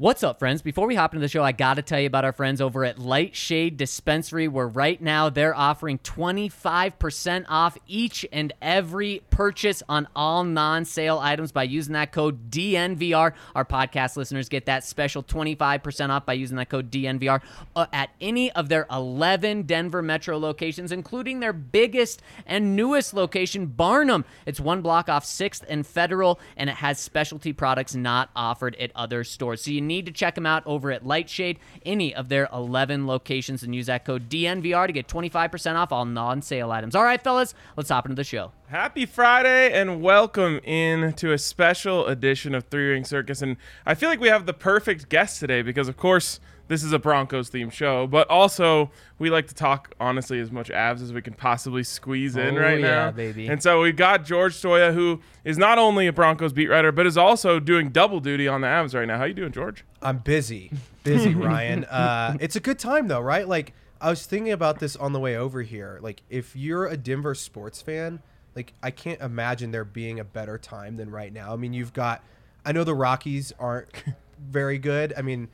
What's up, friends? Before we hop into the show, I got to tell you about our friends over at Lightshade Dispensary, where right now they're offering 25% off each and every purchase on all non sale items by using that code DNVR. Our podcast listeners get that special 25% off by using that code DNVR uh, at any of their 11 Denver metro locations, including their biggest and newest location, Barnum. It's one block off 6th and Federal, and it has specialty products not offered at other stores. So you need to check them out over at Lightshade, any of their 11 locations, and use that code DNVR to get 25% off all non sale items. All right, fellas, let's hop into the show. Happy Friday and welcome in to a special edition of Three Ring Circus. And I feel like we have the perfect guest today because, of course, this is a Broncos themed show, but also we like to talk honestly as much Avs as we can possibly squeeze in Oh, right yeah, now, baby. And so we've got George Stoia, who is not only a Broncos beat writer, but is also doing double duty on the Avs right now. How you doing, George? I'm busy, busy, Ryan. Uh, it's a good time though, right? Like I was thinking about this on the way over here. Like if you're a Denver sports fan, like I can't imagine there being a better time than right now. I mean, you've got. I know the Rockies aren't very good. I mean,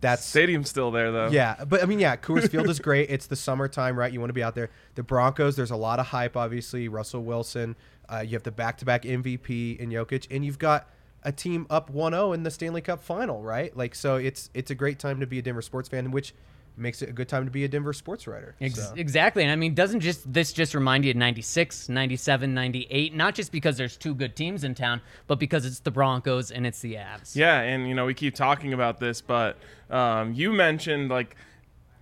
that's Stadium's still there though. yeah, but I mean, yeah, Coors Field is great. It's the summertime, right? You want to be out there. The Broncos, there's a lot of hype, obviously. Russell Wilson, uh, you have the back-to-back MVP in Jokic, and you've got a team up 1-0 in the Stanley Cup final, right? Like, so it's it's a great time to be a Denver sports fan, which makes it a good time to be a Denver sports writer. Ex- So- Exactly. And I mean, doesn't just this just remind you of 96, 97, 98, not just because there's two good teams in town, but because it's the Broncos and it's the Avs. Yeah, and you know we keep talking about this, but um, you mentioned like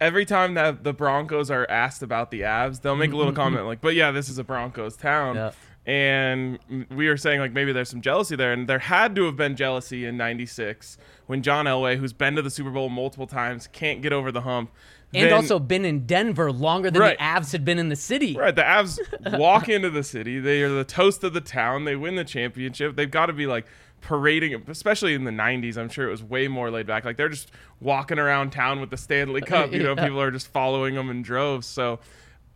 every time that the Broncos are asked about the Avs, they'll make a little comment like, "But yeah, this is a Broncos town." Yep. And we were saying like maybe there's some jealousy there, and there had to have been jealousy in '96 when John Elway, who's been to the Super Bowl multiple times, can't get over the hump. And Then- also been in Denver longer than Right. the Avs had been in the city. Right, the Avs walk into the city. They are the toast of the town. They win the championship. They've got to be like parading, especially in the '90s. I'm sure it was way more laid back. Like they're just walking around town with the Stanley Cup. You know, Yeah. people are just following them in droves. So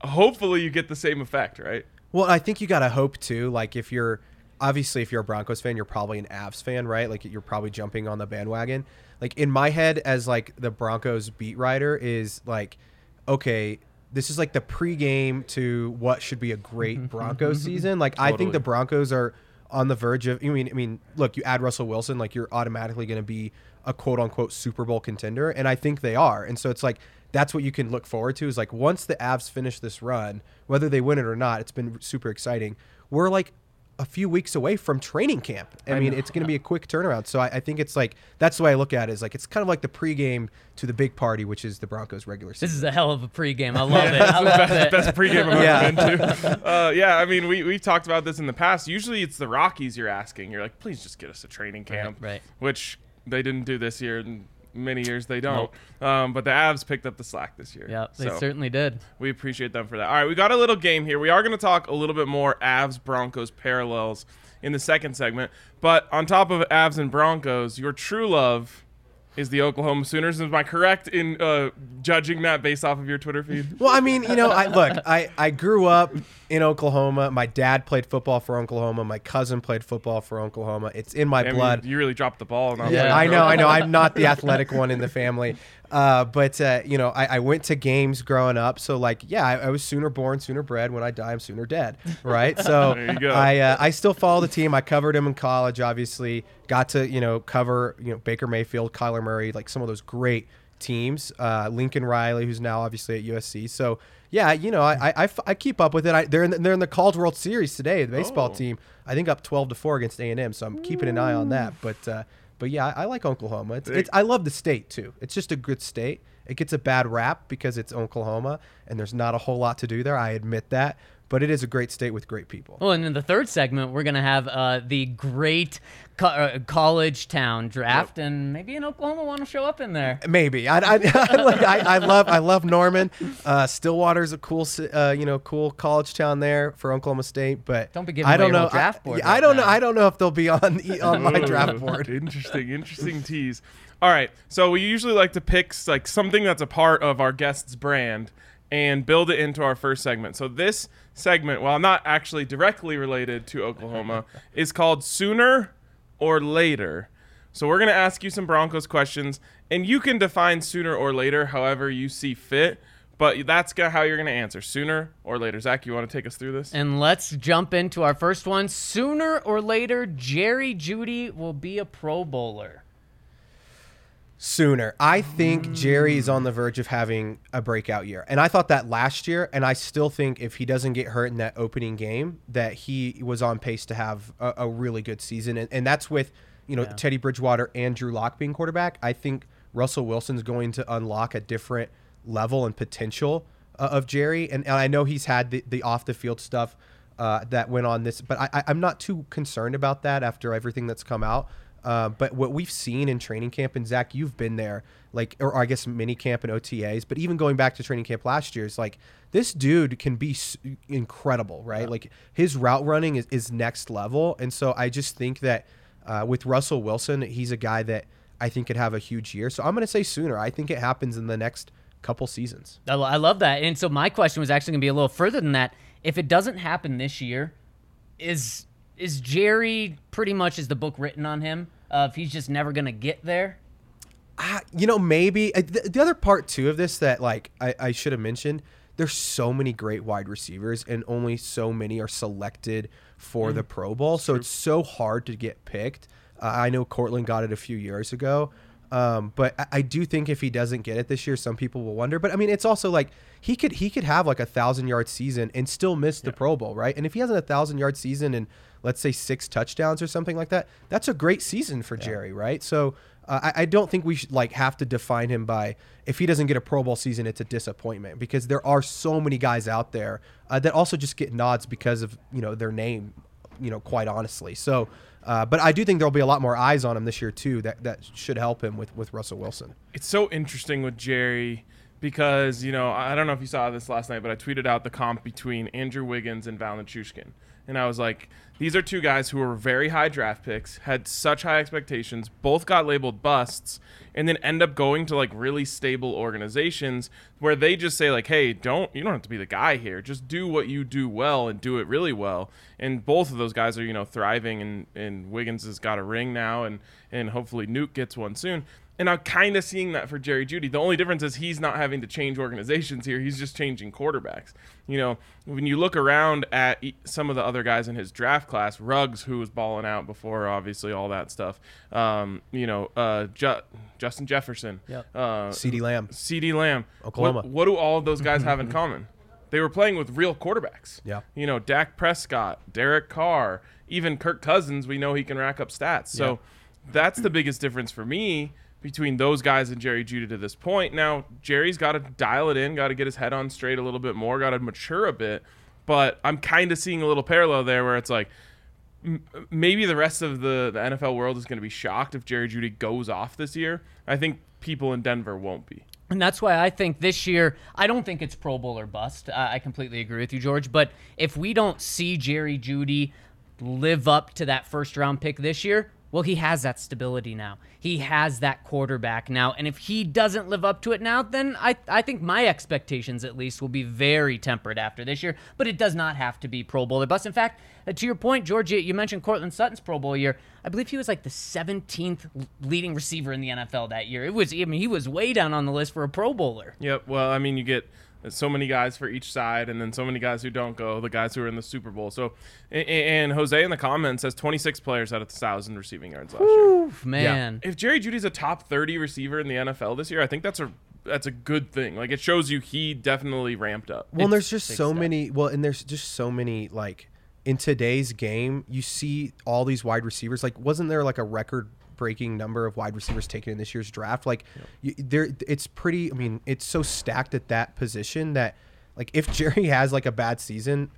hopefully you get the same effect, right? Well, I think you got to hope too. Like if you're obviously if you're a Broncos fan, you're probably an Avs fan, right? Like you're probably jumping on the bandwagon. Like in my head as like the Broncos beat writer is like okay, this is like the pregame to what should be a great Broncos season. Like I think the Broncos are on the verge of I mean I mean, look, you add Russell Wilson, like you're automatically going to be a quote unquote Super Bowl contender and I think they are. And so it's like that's what you can look forward to is like once the Avs finish this run, whether they win it or not, it's been super exciting. We're like a few weeks away from training camp. I, mean, it's going to be a quick turnaround. So I, I think it's like that's the way I look at it. Is like it's kind of like the pregame to the big party, which is the Broncos regular season. This is a hell of a pregame. I love it. I love it. Best pregame I've Yeah. ever been to. Uh, yeah, I mean, we we've talked about this in the past. Usually, it's the Rockies you're asking. You're like, please just get us a training camp, right. Which they didn't do this year. And many years they don't. Um, but the Avs picked up the slack this year. Yeah, they So- certainly did. We appreciate them for that. All right, we got a little game here. We are going to talk a little bit more Avs Broncos parallels in the second segment. But on top of Avs and Broncos, your true love is the Oklahoma Sooners. Am I correct in uh, judging that based off of your Twitter feed? Well, I mean, you know, I look, I, I grew up in Oklahoma. My dad played football for Oklahoma. My cousin played football for Oklahoma. It's in my I mean, blood. you really dropped the ball. Yeah. I know, I know. I'm not the athletic one in the family. Uh, but uh, you know, I, I went to games growing up, so like, yeah, I, I was sooner born, sooner bred. When I die, I'm sooner dead, right? So There you go. I uh, I still follow the team. I covered him in college, obviously. Got to you know cover you know Baker Mayfield, Kyler Murray, like some of those great teams. Uh, Lincoln Riley, who's now obviously at USC. So yeah, you know, I I keep up with it. I, they're in the, they're in the College World Series today. The baseball Oh. team, I think, up twelve to four against A and M. So I'm keeping an eye on that. But uh, but yeah, I, I like Oklahoma. It's, it's I love the state too. It's just a good state. It gets a bad rap because it's Oklahoma and there's not a whole lot to do there. I admit that, but it is a great state with great people. Well, and in the third segment, we're going to have uh, the great co- uh, college town draft, and maybe an Oklahoma want to show up in there. Maybe I, I, I, like, I, I love I love Norman. Uh, Stillwater's a cool uh, you know cool college town there for Oklahoma State, but Don't be giving I don't away know whole draft I, board I right don't know. I don't know if they'll be on the, on my draft board. Interesting, interesting tease. All right, so we usually like to pick like something that's a part of our guest's brand and build it into our first segment. So this segment, while not actually directly related to Oklahoma, is called Sooner or Later. So we're gonna ask you some Broncos questions, and you can define sooner or later however you see fit. But that's how you're gonna answer sooner or later. Zach, you want to take us through this? And let's jump into our first one. Sooner or later, Jerry Jeudy will be a Pro Bowler. Sooner. I think Jerry is on the verge of having a breakout year. And I thought that last year, and I still think if he doesn't get hurt in that opening game, that he was on pace to have a, a really good season. And, and that's with, you know, Teddy Bridgewater and Drew Lock being quarterback. I think Russell Wilson's going to unlock a different level and potential uh, of Jerry. And, and I know he's had the, the off the field stuff uh, that went on this, but I, I'm not too concerned about that after everything that's come out. Uh, but what we've seen in training camp, and Zach, you've been there, like, or I guess mini camp and OTAs, but even going back to training camp last year, it's like this dude can be s- incredible, right? Like his route running is, is next level. And so I just think that uh, with Russell Wilson, he's a guy that I think could have a huge year. So I'm going to say sooner. I think it happens in the next couple seasons. I, lo- I love that. And so my question was actually going to be a little further than that. If it doesn't happen this year, is is Jerry pretty much is the book written on him? Uh, if he's just never going to get there. Ah, you know, maybe uh, the, the other part too of this that like I, I should have mentioned. There's so many great wide receivers, and only so many are selected for the Pro Bowl. So it's so hard to get picked. Uh, I know Courtland got it a few years ago, um, but I, I do think if he doesn't get it this year, some people will wonder. But I mean, it's also like he could he could have like a thousand yard season and still miss the Pro Bowl, right? And if he has a thousand yard season and let's say six touchdowns or something like that, that's a great season for Jerry, right? So uh, I, I don't think we should like have to define him by if he doesn't get a Pro Bowl season, it's a disappointment because there are so many guys out there uh, that also just get nods because of you know their name, you know, quite honestly. So, uh, but I do think there'll be a lot more eyes on him this year too. That that should help him with with Russell Wilson. it's so interesting with Jerry because you know I don't know if you saw this last night, but I tweeted out the comp between Andrew Wiggins and Valeri Nichushkin, and I was like, these are two guys who were very high draft picks, had such high expectations, both got labeled busts, and then end up going to like really stable organizations where they just say like, hey, don't you don't have to be the guy here, just do what you do well and do it really well. And both of those guys are you know thriving, and and Wiggins has got a ring now, and and hopefully Nuke gets one soon. And I'm kind of seeing that for Jerry Jeudy. The only difference is he's not having to change organizations here. He's just changing quarterbacks. You know, when you look around at e- some of the other guys in his draft class, Ruggs, who was balling out before, obviously, all that stuff. Um, you know, uh, Ju- Justin Jefferson, Yep. uh, CeeDee Lamb. CeeDee Lamb. Oklahoma. What, what do all of those guys have in common? They were playing with real quarterbacks. Yeah. You know, Dak Prescott, Derek Carr, even Kirk Cousins, we know he can rack up stats. So that's the biggest difference for me between those guys and Jerry Jeudy to this point. Now, Jerry's got to dial it in, got to get his head on straight a little bit more, got to mature a bit. But I'm kind of seeing a little parallel there where it's like, m- maybe the rest of the, the NFL world is going to be shocked if Jerry Jeudy goes off this year. I think people in Denver won't be. And that's why I think this year, I don't think it's Pro Bowl or bust. I I completely agree with you, George. But if we don't see Jerry Jeudy live up to that first round pick this year, Well, he has that stability now. He has that quarterback now. And if he doesn't live up to it now, then I, I think my expectations, at least, will be very tempered after this year. But it does not have to be Pro Bowler bust. In fact, uh, to your point, George, you, mentioned Courtland Sutton's Pro Bowl year. I believe he was like the 17th leading receiver in the NFL that year. It was, I mean, he was way down on the list for a Pro Bowler. Yep. Well, I mean, you get so many guys for each side, and then so many guys who don't go, the guys who are in the Super Bowl. So, and, and Jose in the comments says 26 players had a thousand receiving yards last year. Oof, man. If Jerry Jeudy's a top 30 receiver in the NFL this year, I think that's a that's a good thing. Like it shows you he definitely ramped up. Well, there's just so stuff. many. Well, and there's just so many like in today's game, you see all these wide receivers. Like, wasn't there like a record breaking number of wide receivers taken in this year's draft? Like, you, there, it's pretty. I mean, it's so stacked at that position that, like, if Jerry has like a bad season,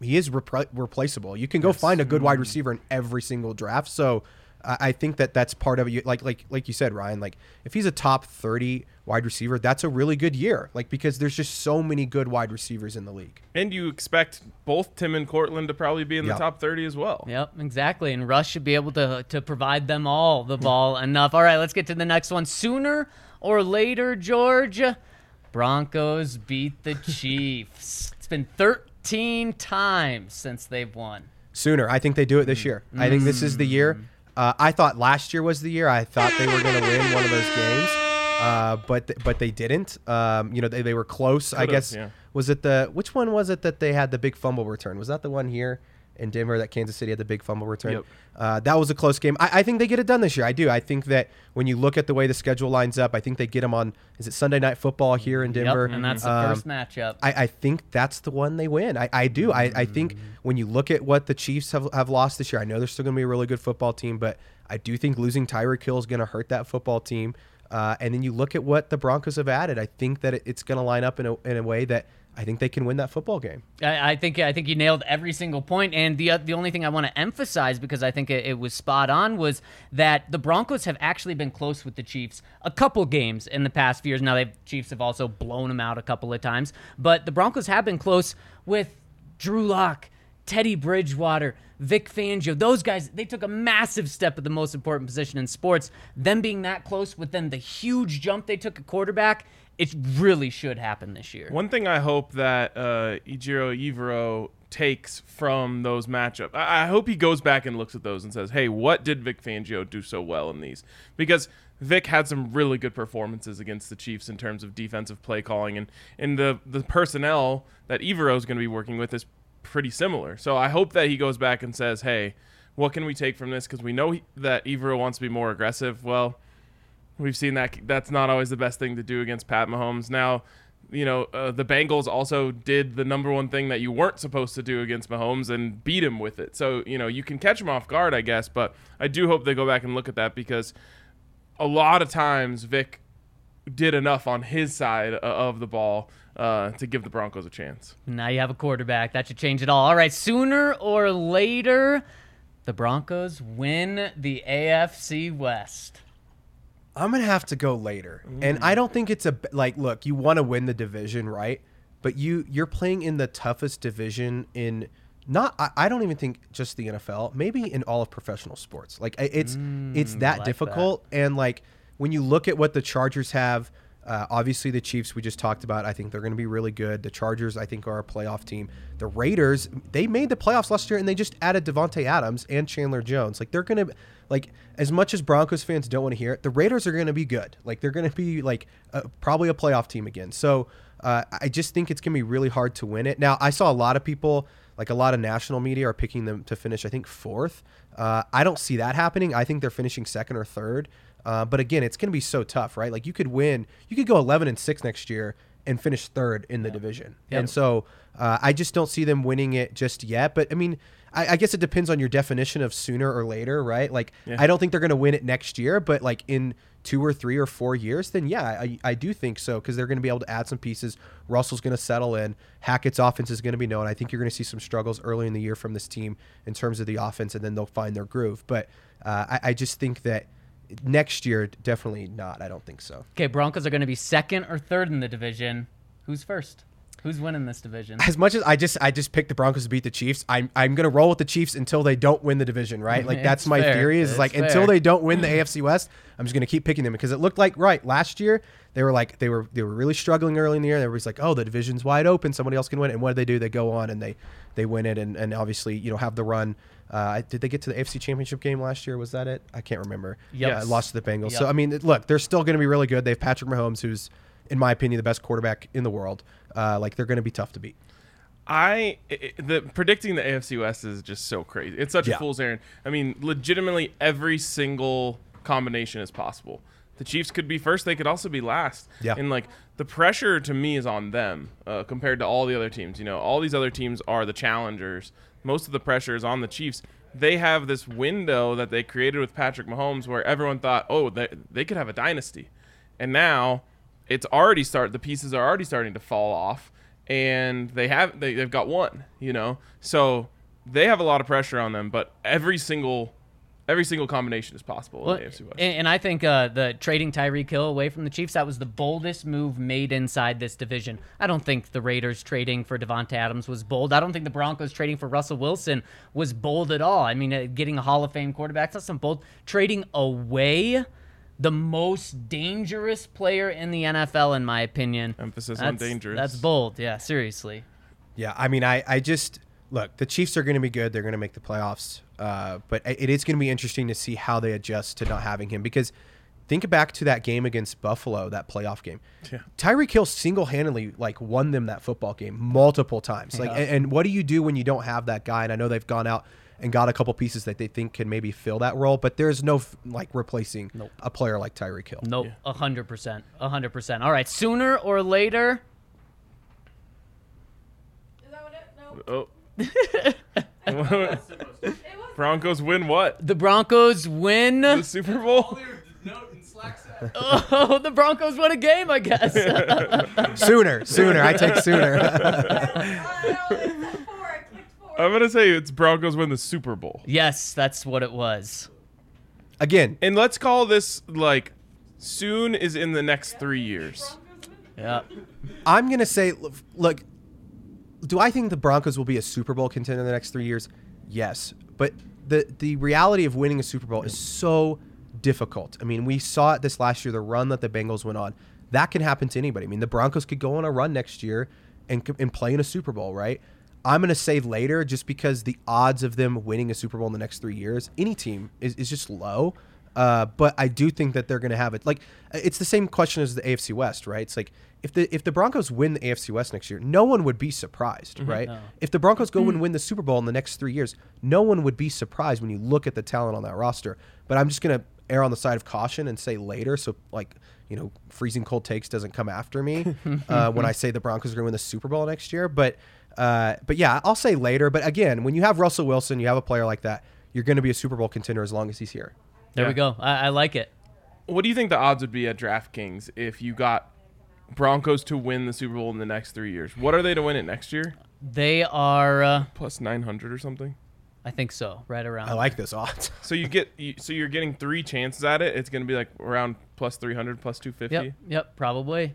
he is repl- replaceable. You can go find a good wide mm-hmm. receiver in every single draft. So. I I think that that's part of it. Like, like, like you said, Ryan. Like, if he's a top thirty wide receiver, that's a really good year. Like, because there's just so many good wide receivers in the league. And you expect both Tim and Courtland to probably be in the top 30 as well. Yep, exactly. And Russ should be able to to provide them all the ball enough. All right, let's get to the next one. Sooner or later, George, Broncos beat the Chiefs. It's been 13 times since they've won. sooner. I think they do it this year. I think this is the year. Mm. Uh, I thought last year was the year. I thought they were going to win one of those games, uh, but th- but they didn't. Um, you know, they, they were close. I Could've, guess yeah. was it the which one was it that they had the big fumble return? Was that the one here in Denver that Kansas City had the big fumble return? Yep. Uh, that was a close game. I, I think they get it done this year. I do. I think that when you look at the way the schedule lines up, I think they get them on. Is it Sunday Night Football here in Denver? Yep, and that's the Um, first matchup. I, I think that's the one they win. I, I do. I, I think when you look at what the Chiefs have, have lost this year, I know they're still going to be a really good football team, but I do think losing Tyreek Hill is going to hurt that football team. Uh, and then you look at what the Broncos have added. I think that it, it's going to line up in a, in a way that I think they can win that football game. I, I think I think you nailed every single point. And the uh, the only thing I want to emphasize because I think it, it was spot on was that the Broncos have actually been close with the Chiefs a couple games in the past few years. Now the Chiefs have also blown them out a couple of times, but the Broncos have been close with Drew Lock, Teddy Bridgewater. Vic Fangio, those guys, they took a massive step at the most important position in sports. Them being that close with then the huge jump they took at quarterback, it really should happen this year. One thing I hope that uh, Ejiro Evero takes from those matchups, I-, I hope he goes back and looks at those and says, "Hey, what did Vic Fangio do so well in these?" Because Vic had some really good performances against the Chiefs in terms of defensive play calling, and and the the personnel that Evero is going to be working with is pretty similar. So I hope that he goes back and says, "Hey, what can we take from this?" Because we know he, that Evero wants to be more aggressive. Well, We've seen that that's not always the best thing to do against Pat Mahomes. Now, you know, uh, the Bengals also did the number one thing that you weren't supposed to do against Mahomes and beat him with it. So, you know, you can catch him off guard, I guess, but I do hope they go back and look at that because a lot of times Vic did enough on his side uh, of the ball uh, to give the Broncos a chance. Now you have a quarterback. That should change it all. All right, sooner or later, the Broncos win the AFC West. I'm gonna have to go later, and I mm. don't think it's a like. Look, you want to win the division, right? But you you're playing in the toughest division in not. I, I don't even think just the NFL, maybe in all of professional sports. Like it's it's mm, that like difficult, and like when you look at what the Chargers have. Uh, obviously, the Chiefs we just talked about. I think they're going to be really good. The Chargers, I think, are a playoff team. The Raiders, they made the playoffs last year, and they just added Davante Adams and Chandler Jones. Like they're going to, like as much as Broncos fans don't want to hear it, the Raiders are going to be good. Like they're going to be like uh, probably a playoff team again. So uh, I just think it's going to be really hard to win it. Now I saw a lot of people, like a lot of national media, are picking them to finish. I think fourth. Uh, I don't see that happening. I think they're finishing second or third. Uh, but again, it's going to be so tough, right? Like you could win, you could go 11 and six next year and finish third in the division. And so uh, I just don't see them winning it just yet. But I mean, I, I guess it depends on your definition of sooner or later, right? Like I don't think they're going to win it next year, but like in two or three or four years, then yeah, I, I do think so because they're going to be able to add some pieces. Russell's going to settle in. Hackett's offense is going to be known. I think you're going to see some struggles early in the year from this team in terms of the offense, and then they'll find their groove. But uh, I, I just think that next year, definitely not. I don't think so. Okay, Broncos are going to be second or third in the division. Who's first? Who's winning this division? as much as I just I just picked the Broncos to beat the Chiefs, I'm I'm gonna roll with the Chiefs until they don't win the division, right? Like that's my fair. theory. Is It's like fair. until they don't win the AFC West, I'm just gonna keep picking them because it looked like right last year they were like they were they were really struggling early in the year. Everybody's like, oh, the division's wide open, somebody else can win. And what do they do? They go on and they they win it, and and obviously you know have the run. Uh, did they get to the AFC Championship game last year? Was that it? I can't remember. Yep. Yeah, lost to the Bengals. So I mean, look, they're still going to be really good. They have Patrick Mahomes, who's in my opinion the best quarterback in the world. Uh, like they're going to be tough to beat. I i- the predicting the AFC West is just so crazy. It's such Yeah. a fool's errand. I mean, legitimately every single combination is possible. The Chiefs could be first. They could also be last. Yeah. And like the pressure to me is on them uh, compared to all the other teams. You know, all these other teams are the challengers. Most of the pressure is on the Chiefs. They have this window that they created with Patrick Mahomes where everyone thought, oh, they, they could have a dynasty. And now it's already start the pieces are already starting to fall off and they have they, they've got one you know so they have a lot of pressure on them but every single every single combination is possible Well, in the AFC West. and, and I think uh, the trading Tyreek Hill away from the Chiefs that was the boldest move made inside this division. I don't think the Raiders trading for Davante Adams was bold. I don't think the Broncos trading for Russell Wilson was bold at all. I mean, uh, getting a Hall of Fame quarterback that's some bold. Trading away the most dangerous player in the NFL, in my opinion. Emphasis on That's- dangerous. That's bold. Yeah, seriously. Yeah, I mean, I, I just look. The Chiefs are going to be good. They're going to make the playoffs. Uh, but it is going to be interesting to see how they adjust to not having him because think back to that game against Buffalo, that playoff game. Yeah. Tyreek Hill single-handedly like won them that football game multiple times. Like, and, and what do you do when you don't have that guy? And I know they've gone out and got a couple pieces that they think can maybe fill that role, but there's no f- like replacing a player like Tyreek Hill. Nope, a hundred percent, a hundred percent. All right, sooner or later, Is that what it? No. oh It was. Broncos win what the Broncos win. the Super Bowl Oh, the Broncos win a game, I guess. Sooner, sooner. I take sooner. No, it's four. I clicked four. I'm gonna say it's Broncos win the Super Bowl yes, that's what it was. Again, and let's call this like soon is in the next three years Yeah. I'm gonna say, look- look, do I think the Broncos will be a Super Bowl contender in the next three years? Yes, but the the reality of winning a Super Bowl is so difficult. I mean, we saw it this last year, the run that the Bengals went on. That can happen to anybody. I mean, the Broncos could go on a run next year and and play in a Super Bowl, right? I'm gonna say later, just because the odds of them winning a Super Bowl in the next three years, any team is, is just low. Uh, but I do think that they're going to have it. Like it's the same question as the AFC West, right? It's like if the if the Broncos win the AFC West next year, no one would be surprised, right? If the Broncos go and win the Super Bowl in the next three years, no one would be surprised when you look at the talent on that roster. But I'm just going to err on the side of caution and say later, so like you know, freezing cold takes doesn't come after me uh, when I say the Broncos are going to win the Super Bowl next year. But uh, but yeah, I'll say later. But again, when you have Russell Wilson, you have a player like that, you're going to be a Super Bowl contender as long as he's here. There Yeah. we go. I, I like it. what do you think the odds would be at DraftKings if you got Broncos to win the Super Bowl in the next three years what are they to win it next year They are, uh, plus 900 or something I think so, right around. I like those odds. So you get you, so you're getting three chances at it. It's going to be like around plus 300, plus 250. Yep, yep, probably.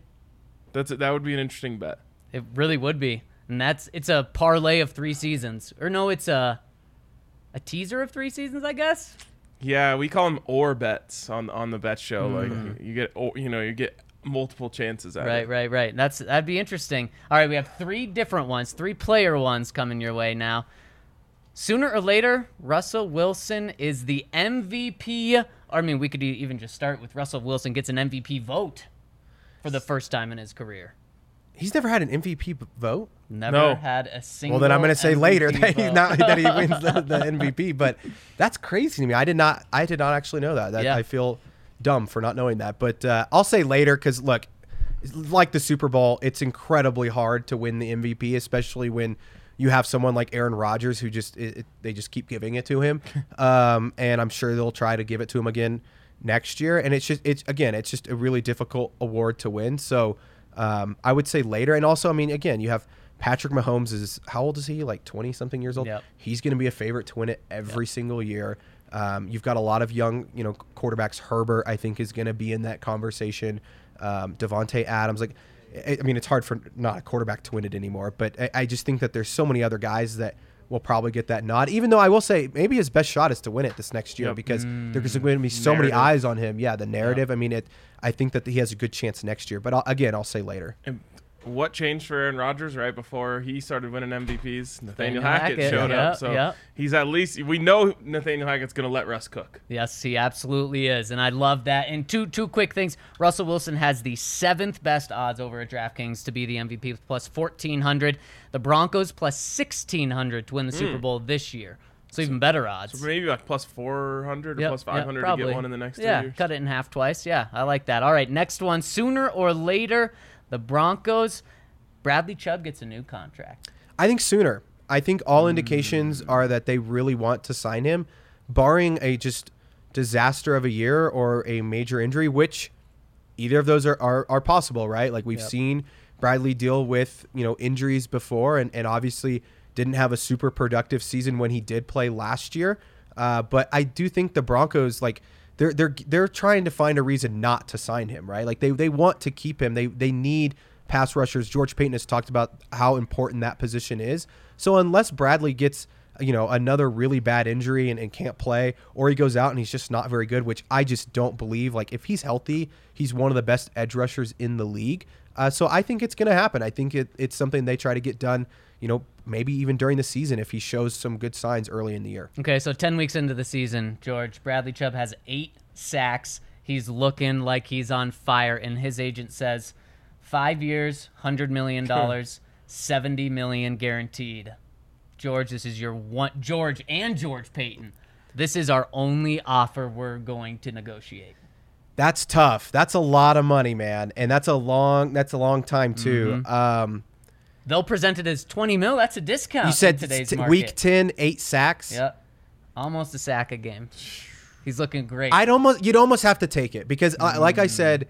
That's that would be an interesting bet. It really would be, and that's it's a parlay of three seasons, or no, it's a a teaser of three seasons, I guess. Yeah, we call them or bets on on the bet show. Mm. Like you get or, you know you get multiple chances at Right, it. right, right. right. That's that'd be interesting. All right, we have three different ones, three player ones coming your way now. Sooner or later, Russell Wilson is the MVP. Or, I mean, we could e- even just start with Russell Wilson gets an MVP vote for the first time in his career. He's never had an MVP b- vote. Never No. had a single. Well, then I'm going to say later MVP that he's not that he wins the, the MVP. But that's crazy to me. I did not. I did not actually know that. that Yeah. I feel dumb for not knowing that. But uh, I'll say later because look, like the Super Bowl, it's incredibly hard to win the MVP, especially when you have someone like Aaron Rodgers who just it, it- they just keep giving it to him. Um, and I'm sure they'll try to give it to him again next year. And it's just it's again it's just a really difficult award to win. So um, I would say later. And also, I mean, again, you have Patrick Mahomes is how old is he? Like 20 something years old. Yep. He's going to be a favorite to win it every single year. Um, you've got a lot of young, you know, quarterbacks. Herbert, I think, is going to be in that conversation. Um, Davante Adams, like I I mean, it's hard for not a quarterback to win it anymore, but I, I just think that there's so many other guys that will probably get that nod. Even though I will say maybe his best shot is to win it this next year Yep. because there's going to be so many eyes on him. Yeah, the narrative. I mean, it. I think that he has a good chance next year. But I'll, again, I'll say later. And what changed for Aaron Rodgers right before he started winning MVPs? Nathaniel Nathaniel Hackett, Hackett, showed yeah, up. So yeah. he's at least we know Nathaniel Hackett's going to let Russ cook. Yes, he absolutely is, and I love that. And two two quick things: Russell Wilson has the seventh best odds over at DraftKings to be the MVP, plus fourteen hundred. The Broncos plus sixteen hundred to win the hmm. Super Bowl this year, so even better odds. So maybe like plus 400 or Yep, plus yep, 500 to probably. get one in the next yeah, two years. cut it in half twice. Yeah, I like that. All right, next one. Sooner or later, the Broncos. Bradley Chubb gets a new contract. I think sooner. I think all indications are that they really want to sign him, barring a just disaster of a year or a major injury, which either of those are, are, are possible, right? Like we've seen Bradley deal with, you know, injuries before and, and obviously didn't have a super productive season when he did play last year. Uh, but I do think the Broncos like they're they're they're trying to find a reason not to sign him, right? Like they, they want to keep him. They they need pass rushers. George Paton has talked about how important that position is. So unless Bradley gets you know another really bad injury and, and can't play, or he goes out and he's just not very good, which I just don't believe. Like if he's healthy, he's one of the best edge rushers in the league. Uh, so I think it's going to happen. I think it, it's something they try to get done. You know, maybe even during the season if he shows some good signs early in the year. Okay, so 10 weeks into the season, George, Bradley Chubb has eight sacks. He's looking like he's on fire, and his agent says five years, $100 million, 70 million guaranteed. George, this is your one. George and George Paton. This is our only offer we're going to negotiate. That's tough. That's a lot of money, man, and that's a long that's a long time too. Um, They'll present it as 20 mil. That's a discount. you said today's t- week 10, eight sacks. Yep. Almost a sack a game. He's looking great. I'd almost you'd almost have to take it because, uh, like Mm. I said,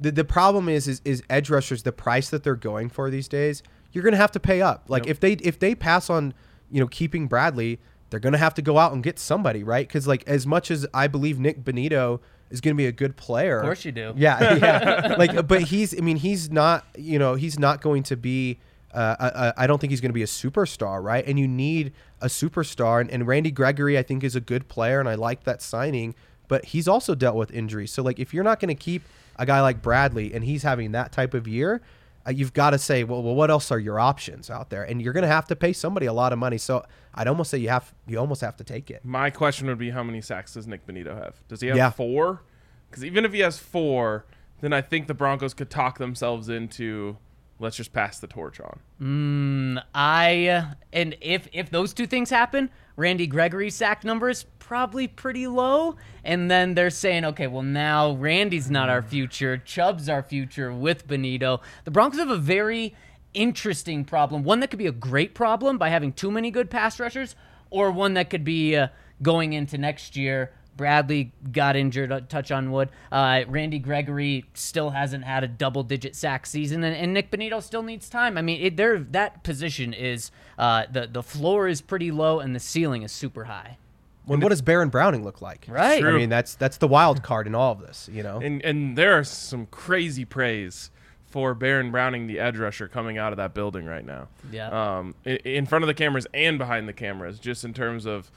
the the problem is, is is edge rushers the price that they're going for these days. You're gonna have to pay up. Like if they if they pass on, you know, keeping Bradley, they're gonna have to go out and get somebody, right? Because like as much as I believe Nik Bonitto is gonna be a good player, Of course you do. Yeah, yeah. like, but he's. I mean, he's not. You know, he's not going to be. Uh, a- a- I don't think he's going to be a superstar, right? And you need a superstar. And, and Randy Gregory, I think, is a good player, and I like that signing. But he's also dealt with injuries. So, like, if you're not going to keep a guy like Bradley, and he's having that type of year, uh, you've got to say, well, well, what else are your options out there? And you're going to have to pay somebody a lot of money. So, I'd almost say you have, you almost have to take it. My question would be how many sacks does Nik Bonitto have? Does he have Yeah. four? Because even if he has four, then I think the Broncos could talk themselves into let's just pass the torch on. I uh, and if if those two things happen, Randy Gregory's sack number is probably pretty low, and then they're saying, okay, well now Randy's not our future, Chubb's our future with Bonitto. The Broncos have a very interesting problem, one that could be a great problem by having too many good pass rushers, or one that could be uh, going into next year. Bradley got injured, uh, touch on wood. Uh, Randy Gregory still hasn't had a double digit sack season, and, and Nik Bonitto still needs time. I mean, it, there that position is uh, the the floor is pretty low and the ceiling is super high. When what does Baron Browning look like? Right. I mean, that's that's the wild card in all of this. You know. And and there are some crazy praise for Baron Browning, the edge rusher, coming out of that building right now. Yeah. Um, in, in front of the cameras and behind the cameras, just in terms of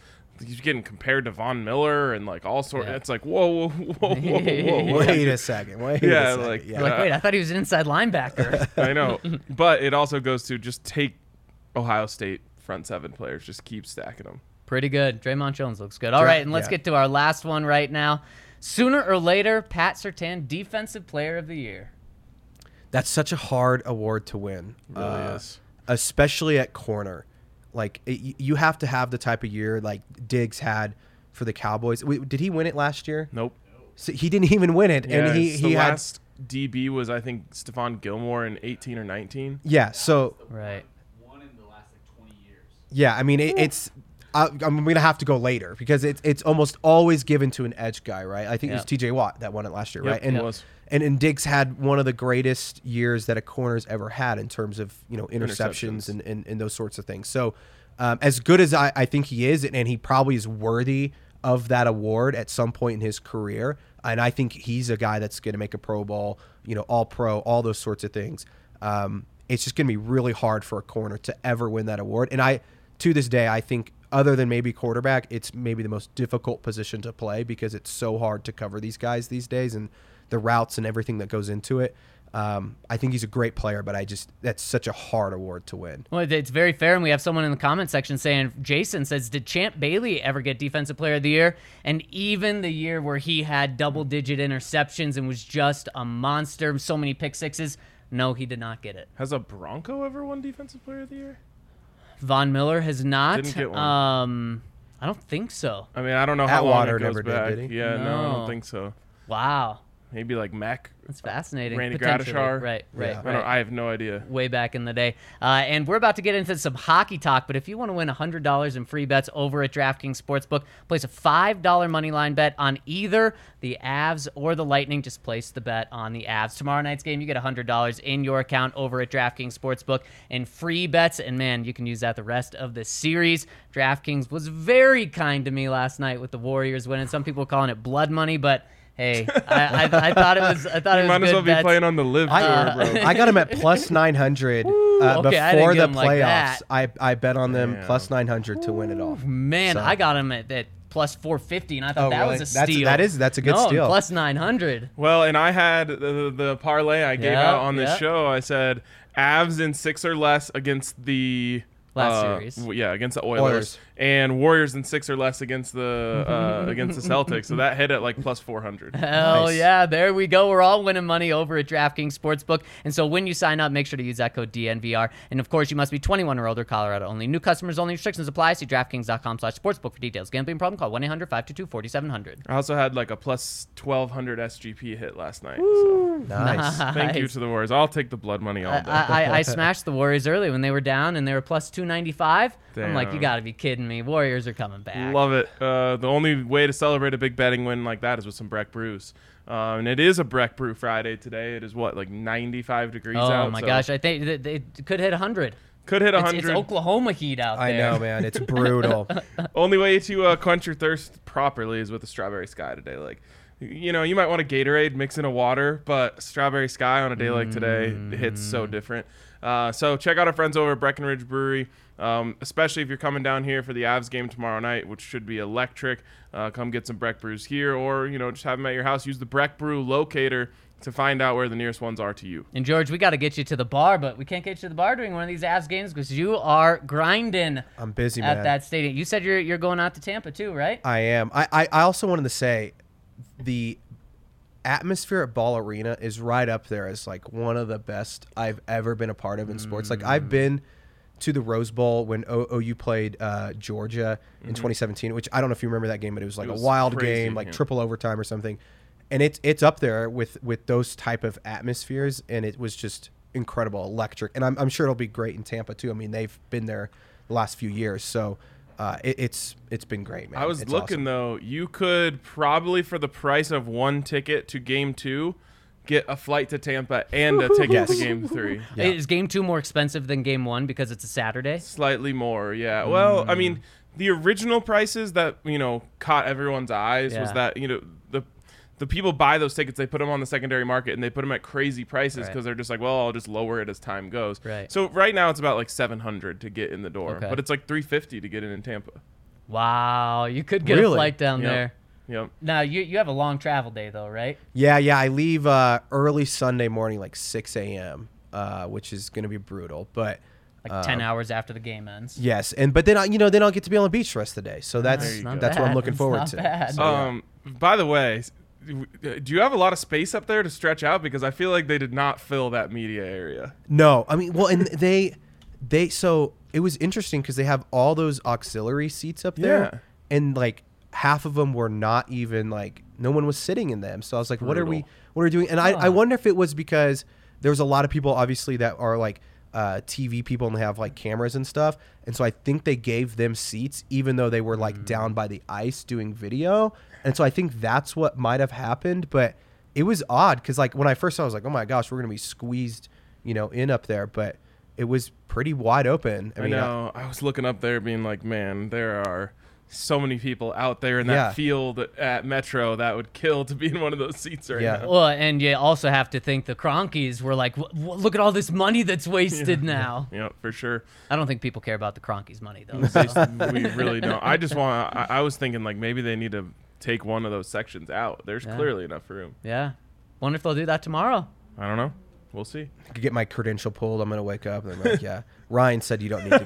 he's getting compared to Von Miller and like all sorts. Yeah. It's like whoa, whoa, whoa, whoa, whoa, whoa. Wait a second. Wait Yeah, a second. like- yeah. You're like, wait, I thought he was an inside linebacker. I know, but it also goes to just take Ohio State front seven players, just keep stacking them. Pretty good. Draymond Jones looks good. All right, and let's yeah. get to our last one right now. Sooner or later, Pat Surtain, Defensive Player of the Year. That's such a hard award to win, Really uh, is. especially at corner. Like it, you have to have the type of year like Diggs had for the Cowboys. Wait, did he win it last year? Nope. So he didn't even win it, Yeah, and he he had last DB was I think Stephon Gilmore in 18 or 19. yeah. So Right. One in the last like 20 years. yeah, I mean it, it's. I, I'm gonna have to go later because it's it's almost always given to an edge guy, right? I think it was T.J. Watt that won it last year, Yep, right? And it was. and and Diggs had one of the greatest years that a corner's ever had in terms of you know interceptions, Interceptions. And, and and those sorts of things. So um, as good as I, I think he is, and, and he probably is worthy of that award at some point in his career, and I think he's a guy that's going to make a Pro Bowl, you know, All Pro, all those sorts of things. Um, it's just going to be really hard for a corner to ever win that award. And I, to this day, I think other than maybe quarterback, it's maybe the most difficult position to play because it's so hard to cover these guys these days and the routes and everything that goes into it. Um, I think he's a great player, but I just that's such a hard award to win. Well, it's very fair, and we have someone in the comment section saying, Jason says, did Champ Bailey ever get Defensive Player of the Year? And even the year where he had double-digit interceptions and was just a monster, so many pick sixes, no, he did not get it. Has a Bronco ever won Defensive Player of the Year? Von Miller has not. Didn't get one. Um, I don't think so. I mean, I don't know how long Atwater it goes never did, back. did he? Yeah, no. I don't think so. Wow, Maybe like Mac. that's fascinating. Randy Potentially. Gradishar. Right, right, Yeah. I, right. don't, I have no idea. way back in the day. Uh, and we're about to get into some hockey talk, but if you want to win $100 in free bets over at DraftKings Sportsbook, place a $5 money line bet on either the Avs or the Lightning. Just place the bet on the Avs. Tomorrow night's game, you get $100 in your account over at DraftKings Sportsbook and free bets. And man, you can use that the rest of the series. DraftKings was very kind to me last night with the Warriors winning. Some people are calling it blood money, but. Hey, I, I, I thought it was. I thought it was might as good well be bets. playing on the live tour, I, bro. I got him at plus 900 uh, okay, before the him like playoffs. I, I bet on them Damn. plus 900 to win it all. Man, So- I got him at, at plus 450, and I thought Oh, that really? was a That's- steal. that is- that's a good no, steal. Plus 900. Well, and I had the, the parlay I gave Yeah, out on this yeah. show. I said Avs in six or less against the Last uh, series. Yeah, against the Oilers. Oilers. And Warriors in six or less against the uh, against the Celtics. So that hit at like plus four hundred. Hell Nice. yeah, there we go. We're all winning money over at DraftKings Sportsbook. And so when you sign up, make sure to use that code DNVR. And of course, you must be 21 or older, Colorado only. New customers only. Restrictions apply. See DraftKings.com slash sportsbook for details. Gambling problem? Call 1-800-522-4700. I also had like a plus twelve hundred SGP hit last night. So Nice. thank you to the Warriors. I'll take the blood money all I, day. I, I smashed the Warriors early when they were down and they were plus 295. I'm like, you got to be kidding me. Warriors are coming back. Love it. Uh, the only way to celebrate a big betting win like that is with some Breck brews. Uh, and it is a Breck Brew Friday today. It is what, like 95 degrees Oh out? Oh my so gosh, I think it, it could hit 100. Could hit 100. it's Oklahoma heat out there. I know, man. It's brutal. Only way to uh, quench your thirst properly is with a strawberry sky today. Like, you know, you might want a Gatorade mix in a water, but strawberry sky on a day like today it hits so Mm. different. Uh, so check out our friends over at Breckenridge Brewery, um, especially if you're coming down here for the Avs game tomorrow night, which should be electric. Uh, come get some Breck brews here, or you know, just have them at your house. Use the Breck Brew locator to find out where the nearest ones are to you. And George, we got to get you to the bar, but we can't get you to the bar during one of these Avs games because you are grinding I'm busy, at man. that stadium. You said you're you're going out to Tampa too, right? I am. I, I, I also wanted to say the atmosphere at Ball Arena is right up there as like one of the best I've ever been a part of in sports. Like Mm. I've been to the Rose Bowl when OU played uh, Georgia Mm-hmm. in 2017, which I don't know if you remember that game, but it was like It was a wild crazy, game, like yeah. triple overtime or something. And it's it's up there with with those type of atmospheres, and it was just incredible, electric. And I'm, I'm sure it'll be great in Tampa too. I mean, they've been there the last few years, so uh, it, it's it's been great, man. I was It's looking awesome. though. You could probably, for the price of one ticket to Game Two, get a flight to Tampa and a ticket Yes. to Game Three. Yeah. Is game two more expensive than game one because it's a Saturday? Slightly more, yeah. Well, I Mm. mean, the original prices that you know caught everyone's eyes was that you know the the people buy those tickets, they put them on the secondary market and they put them at crazy prices Right. because they're just like, well, I'll just lower it as time goes. Right. So right now it's about like seven hundred to get in the door, Okay. but it's like three fifty to get in in Tampa. Wow, you could get a flight down Yep. there. Yep. Now you you have a long travel day though, right? Yeah, yeah. I leave uh, early Sunday morning, like 6 a.m., uh, which is going to be brutal. But Like ten hours after the game ends. yes, and but then I, you know, then I'll get to be on the beach the rest of the day. So that's There you go. that's what I'm looking It's forward not to. bad. So, yeah. Um. By the way, do you have a lot of space up there to stretch out? Because I feel like they did not fill that media area. No, I mean, well, and they they so it was interesting because they have all those auxiliary seats up there, Yeah. and like half of them were not even like no one was sitting in them. So I was like, what are we what are we doing? And I I wonder if it was because there was a lot of people obviously that are like. Uh, TV people and they have like cameras and stuff, and so I think they gave them seats even though they were like Mm. down by the ice doing video, and so I think that's what might have happened. But it was odd because like when I first saw, it, I was like, oh my gosh, we're gonna be squeezed, you know, in up there. But it was pretty wide open. I I, mean, know. I was looking up there, being like, man, there are so many people out there in that Yeah. field at Metro that would kill to be in one of those seats right Yeah. now. Well, and you also have to think the Kroenkes were like, "W- w- look at all this money that's wasted now. Yeah, for sure. I don't think people care about the Kroenkes' money though. So. we really don't. I just want. I, I was thinking like maybe they need to take one of those sections out. There's Yeah. clearly enough room. yeah, wonder if they'll do that tomorrow. I don't know. We'll see. I could get my credential pulled. I'm gonna wake up and I'm like, yeah. Ryan said you don't need to. Be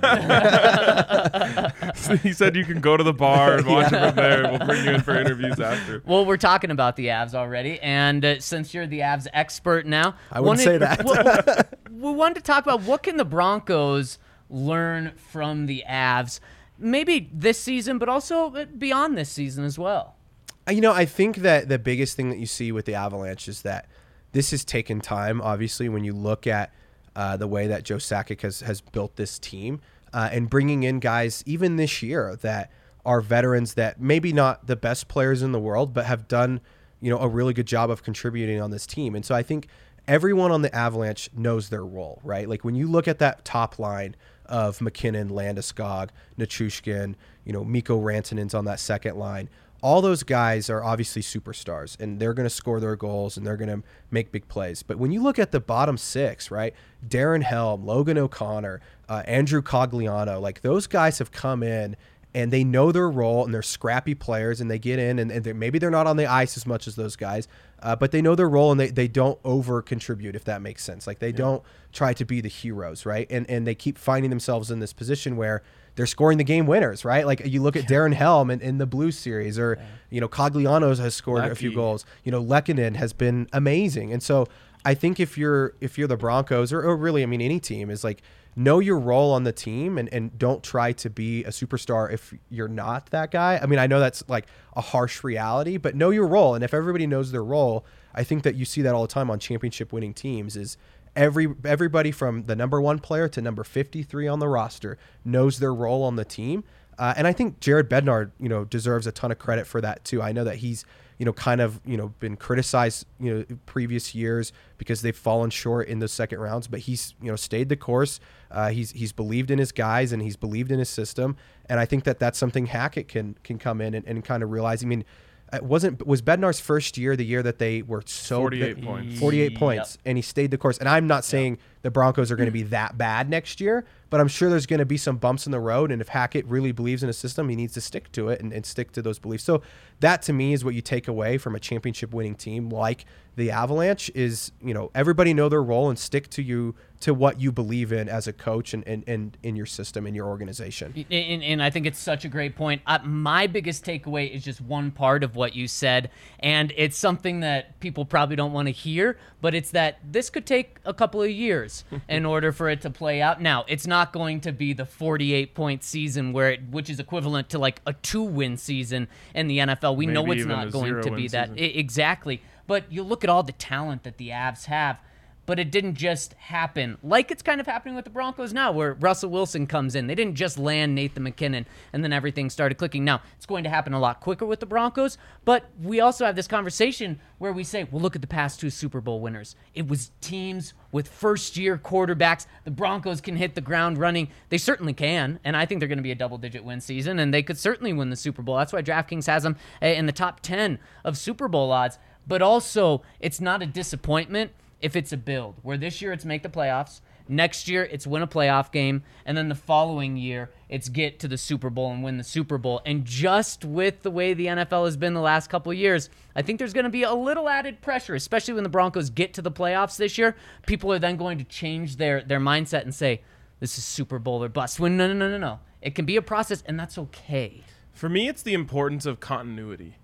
there. he said you can go to the bar and watch it from there. We'll bring you in for interviews after. Well, we're talking about the Avs already, and uh, since you're the Avs expert now, I wouldn't say that. we, we wanted to talk about what can the Broncos learn from the Avs, maybe this season, but also uh, beyond this season as well. Uh, You know, I think that the biggest thing that you see with the Avalanche is that this has taken time. Obviously, when you look at uh, the way that Joe Sakic has has built this team uh, and bringing in guys even this year that are veterans that maybe not the best players in the world, but have done you know a really good job of contributing on this team. And so I think everyone on the Avalanche knows their role, right? Like when you look at that top line of MacKinnon, Landeskog, Nichushkin, you know, Mikko Rantanen's on that second line. All those guys are obviously superstars and they're going to score their goals and they're going to make big plays. But when you look at the bottom six, right? Darren Helm, Logan O'Connor, uh, Andrew Cogliano, like those guys have come in and they know their role and they're scrappy players and they get in and, and they're, maybe they're not on the ice as much as those guys, uh, but they know their role and they, they don't over contribute if that makes sense. Like they don't try to be the heroes, right? And and they keep finding themselves in this position where they're scoring the game winners, right? Like you look at Darren Helm in, in the Blues series, or you know Coglianos has scored a few goals. You know Lehkonen has been amazing, and so I think if you're if you're the Broncos or, or really I mean any team is like know your role on the team and, and don't try to be a superstar if you're not that guy. I mean, I know that's like a harsh reality, but know your role. And if everybody knows their role, I think that you see that all the time on championship winning teams is every everybody from the number one player to number 53 on the roster knows their role on the team. Uh, and I think Jared Bednar, you know, deserves a ton of credit for that too. I know that he's, you know, kind of, you know, been criticized, you know, previous years because they've fallen short in those second rounds, but he's, you know, stayed the course. Uh, he's he's believed in his guys and he's believed in his system, and I think that that's something Hackett can can come in and, and kind of realize. I mean, it wasn't was Bednar's first year the year that they were so 48 that- points. 48 points and he stayed the course and i'm not saying the broncos are going to be that bad next year but i'm sure there's going to be some bumps in the road and if hackett really believes in a system he needs to stick to it and, and stick to those beliefs. So that to me is what you take away from a championship winning team like the avalanche is you know everybody know their role and stick to you to what you believe in as a coach and, and, and in your system in your organization And, and I think it's such a great point. Uh, my biggest takeaway is just one part of what you said, and it's something that people probably don't want to hear, but it's that this could take a couple of years in order for it to play out. Now, it's not going to be the 48 point season where it, which is equivalent to like a two win season in the NFL. We know it's not going to be that season. Exactly. But you look at all the talent that the Avs have but it didn't just happen like it's kind of happening with the Broncos now, where Russell Wilson comes in. They didn't just land Nathan MacKinnon and then everything started clicking. Now, it's going to happen a lot quicker with the Broncos, but we also have this conversation where we say, well, look at the past two Super Bowl winners. It was teams with first year quarterbacks. The Broncos can hit the ground running. They certainly can, and I think they're going to be a double digit win season, and they could certainly win the Super Bowl. That's why DraftKings has them uh, in the top 10 of Super Bowl odds. But also, it's not a disappointment if it's a build where this year it's make the playoffs, next year it's win a playoff game, and then the following year it's get to the Super Bowl and win the Super Bowl. And just with the way the NFL has been the last couple years, I think there's going to be a little added pressure, especially when the Broncos get to the playoffs this year. People are then going to change their their mindset and say, "This is Super Bowl or bust." When no, no, no, no, no. It can be a process, and that's okay. For me, it's the importance of continuity.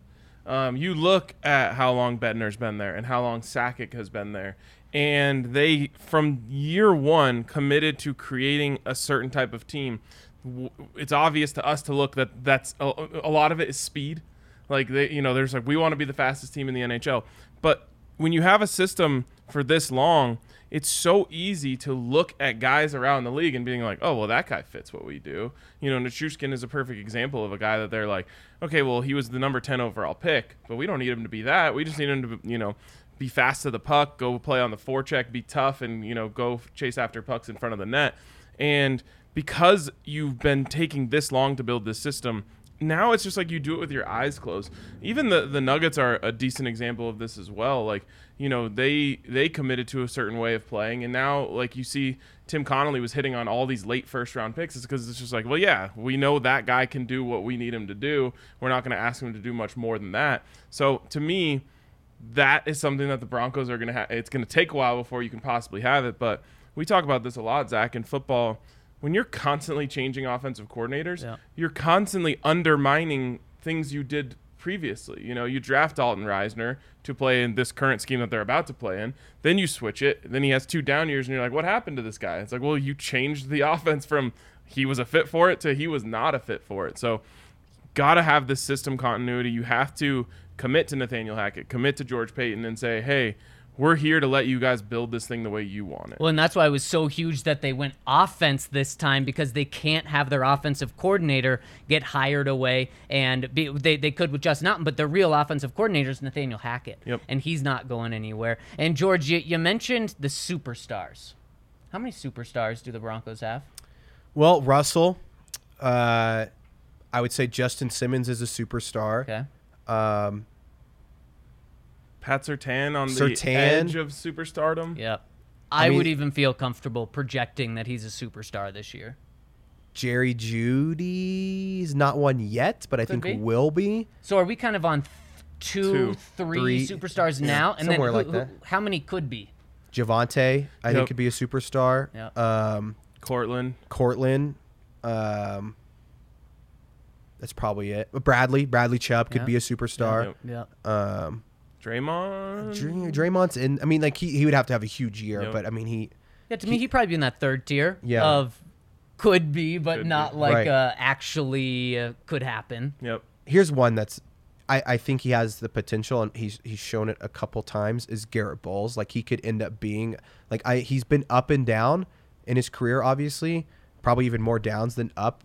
Um, you look at how long Bednar's been there and how long Sakic has been there, and they, from year one, committed to creating a certain type of team. It's obvious to us to look that that's a, a lot of it is speed. Like they, you know, there's like we want to be the fastest team in the NHL, but when you have a system for this long, it's so easy to look at guys around the league and being like, oh, well, that guy fits what we do. You know, Nichushkin is a perfect example of a guy that they're like, okay, well, he was the number 10 overall pick, but we don't need him to be that. We just need him to, you know, be fast to the puck, go play on the forecheck, be tough, and, you know, go chase after pucks in front of the net. And because you've been taking this long to build this system, now it's just like you do it with your eyes closed. Even the the Nuggets are a decent example of this as well. Like you know they they committed to a certain way of playing, and now like you see Tim Connolly was hitting on all these late first round picks. It's because it's just like, well, yeah, we know that guy can do what we need him to do. We're not going to ask him to do much more than that. So to me, that is something that the Broncos are going to have. It's going to take a while before you can possibly have it, but we talk about this a lot, Zach, in football when you're constantly changing offensive coordinators, Yeah. you're constantly undermining things you did previously. You know, you draft Dalton Risner to play in this current scheme that they're about to play in. Then you switch it. Then he has two down years, and you're like, what happened to this guy? It's like, well, you changed the offense from he was a fit for it to he was not a fit for it. So, gotta have this system continuity. You have to commit to Nathaniel Hackett, commit to George Paton, and say, hey, we're here to let you guys build this thing the way you want it. Well, and that's why it was so huge that they went offense this time because they can't have their offensive coordinator get hired away. And be, they, they could with Justin Outten, but their real offensive coordinator is Nathaniel Hackett. Yep. And he's not going anywhere. And, George, you, you mentioned the superstars. How many superstars do the Broncos have? Well, Russell, uh, I would say Justin Simmons is a superstar. Okay. Um, Pat Surtain on the Surtain. edge of superstardom. Yep. I, mean- would even feel comfortable projecting that he's a superstar this year. Jerry Jeudy's not one yet, but I think be. will be. So are we kind of on th- two, Two. three, Three. superstars Yeah, now? And somewhere then like who- that. who- how many could be? Javonte, I Yep. think could be a superstar. Yep. Um, Courtland. Courtland, um, that's probably it. But Bradley, Bradley Chubb could Yeah. be a superstar. Yep. Yeah. Um, Dre'Mont. Dray- Dre'Mont's in. I mean, like he, he would have to have a huge year, Yep. but I mean he. Yeah, to me, he'd probably be in that third tier Yeah. of could be, but Could be. not like Right. uh, actually uh, could happen. Yep. Here's one that's. I, I think he has the potential, and he's he's shown it a couple times. Is Garett Bolles like he could end up being like I he's been up and down in his career, obviously, probably even more downs than up,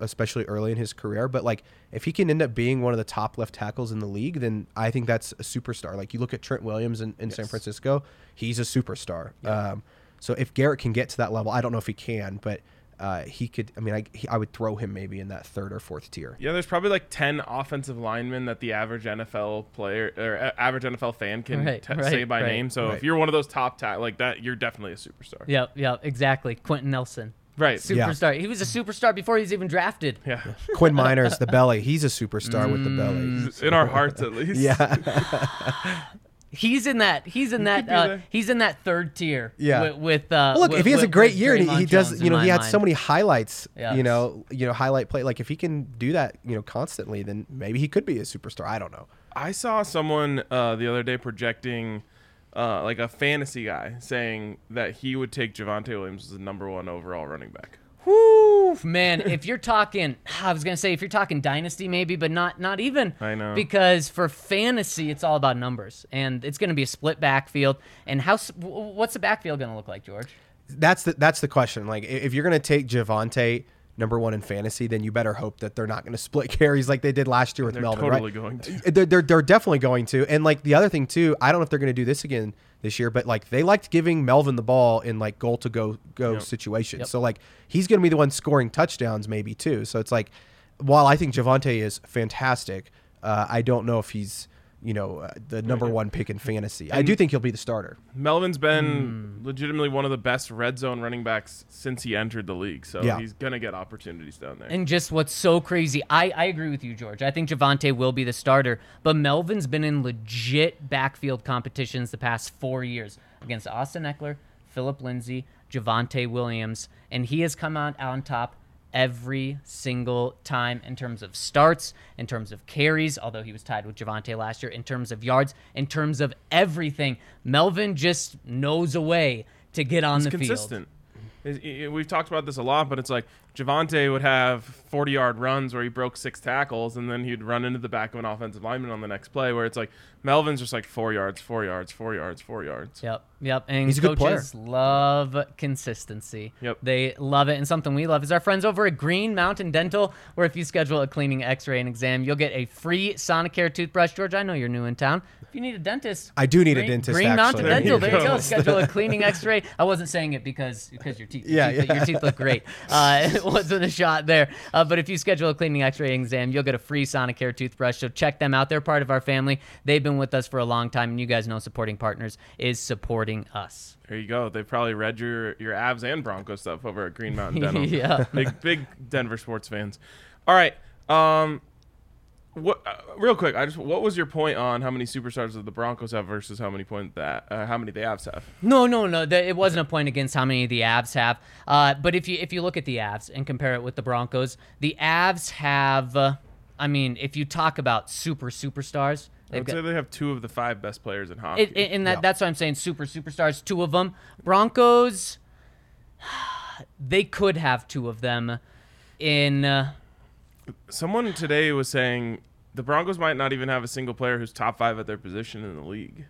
especially early in his career. But like if he can end up being one of the top left tackles in the league, then I think that's a superstar. Like you look at Trent Williams in, in San Francisco, he's a superstar. Um, so if Garrett can get to that level, I don't know if he can, but uh, he could. I mean, I he, I would throw him maybe in that third or fourth tier. Yeah, there's probably like 10 offensive linemen that the average NFL player or average NFL fan can Right, t- right, say by right, name. So right. if you're one of those top ta- like that, you're definitely a superstar. Yep, yep, exactly. Quenton Nelson, Right. Yeah. superstar. He was a superstar before he was even drafted. Yeah. Quinn Meinerz, the belly. He's a superstar with the belly. In our hearts, at least. Yeah. He's in that. He's in that. Uh, he's in that third tier. Yeah. With, with uh, Well, look, with- if he has a great year and he, he does, you know, he had mind. so many highlights, Yeah. you know, you know, highlight play. Like if he can do that, you know, constantly, then maybe he could be a superstar. I don't know. I saw someone uh, the other day projecting uh, like a fantasy guy saying that he would take Javonte Williams as the number one overall running back. Whoo, man, if you're talking, I was gonna say if you're talking dynasty, maybe, but not not even. I know. because for fantasy, it's all about numbers, and it's gonna be a split backfield. And how? What's the backfield gonna look like, George? That's the that's the question. Like if you're gonna take Javonte number one in fantasy, then you better hope that they're not gonna split carries like they did last year with They're Melvin. totally right? going to. They're, they're, they're definitely going to. And like the other thing too, I don't know if they're going to do this again this year, but like they liked giving Melvin the ball in like goal to go go situations. Yep. So like he's going to be the one scoring touchdowns maybe too. So it's like while I think Javonte is fantastic, uh, I don't know if he's you know uh, the number one pick in fantasy. I do think he'll be the starter. Melvin's been Hmm. legitimately one of the best red zone running backs since he entered the league. So Yeah. he's going to get opportunities down there. And just what's so crazy, I, I agree with you, George. I think Javonte will be the starter, but Melvin's been in legit backfield competitions the past four years against Austin Ekeler, Philip Lindsay, Javonte Williams, and he has come out on top every single time in terms of starts, in terms of carries, although he was tied with Javonte last year, in terms of yards, in terms of everything. Melvin just knows a way to get on He's the field. consistent. I- We've talked about this a lot, but it's like Javonte would have 40 yard runs where he broke six tackles, and then he'd run into the back of an offensive lineman on the next play. Where it's like Melvin's just like four yards, four yards, four yards, four yards. Yep, yep. And He's a good coaches love consistency. Yep. They love it. And something we love is our friends over at Green Mountain Dental, where if you schedule a cleaning, x ray, and exam, you'll get a free Sonicare toothbrush. George, I know you're new in town. If you need a dentist, I do need a dentist, Green Mountain actually. Dental. There There you you go. go. Schedule a cleaning, X-ray. I wasn't saying it because because your teeth. Your Yeah, teeth, yeah. Your teeth look great. Uh, it wasn't a shot there. Uh, but if you schedule a cleaning X-ray exam, you'll get a free Sonicare toothbrush. So check them out. They're part of our family. They've been with us for a long time, and you guys know supporting partners is supporting us. There you go. They probably read your your Avs and Bronco stuff over at Green Mountain Dental. Yeah. big big Denver sports fans. All right. Um, what? Uh, real quick, I just what was your point on how many superstars that the Broncos have versus how many point that uh, how many the Avs have? No, no, no. The, it wasn't a point against how many the Avs have. Uh, but if you if you look at the Avs and compare it with the Broncos, the Avs have. Uh, I mean, if you talk about super superstars, I would got. say they have two of the five best players in hockey. It, and that, Yeah. that's why I'm saying. Super superstars, two of them. Broncos, they could have two of them. In uh, Someone today was saying the Broncos might not even have a single player who's top five at their position in the league.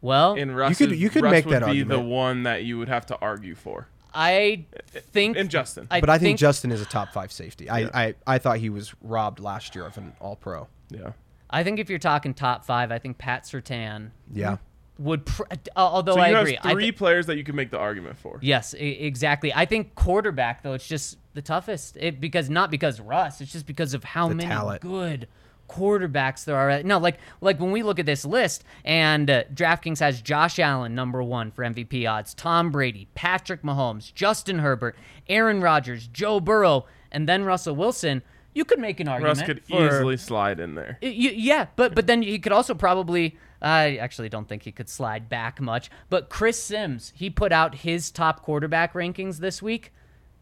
well, And Russ, could- you could Russ make would that be the one that you would have to argue for. I think. And Justin. I but I think Justin is a top five safety. I, Yeah. I, I thought he was robbed last year of an All Pro. yeah. I think if you're talking top five, I think Pat Surtain Yeah, would. Pr- uh, although So I you agree, have I three thi- players that you can make the argument for. Yes, e- exactly. I think quarterback though it's just the toughest. It because not because Russ, it's just because of how The many talent. good quarterbacks there are. No, like like when we look at this list and uh, DraftKings has Josh Allen number 1 for MVP odds, Tom Brady, Patrick Mahomes, Justin Herbert, Aaron Rodgers, Joe Burrow, and then Russell Wilson. You could make an argument. Russ could for- easily slide in there. Y- y- yeah, but but then he could also probably. I actually don't think he could slide back much. But Chris Sims, he put out his top quarterback rankings this week.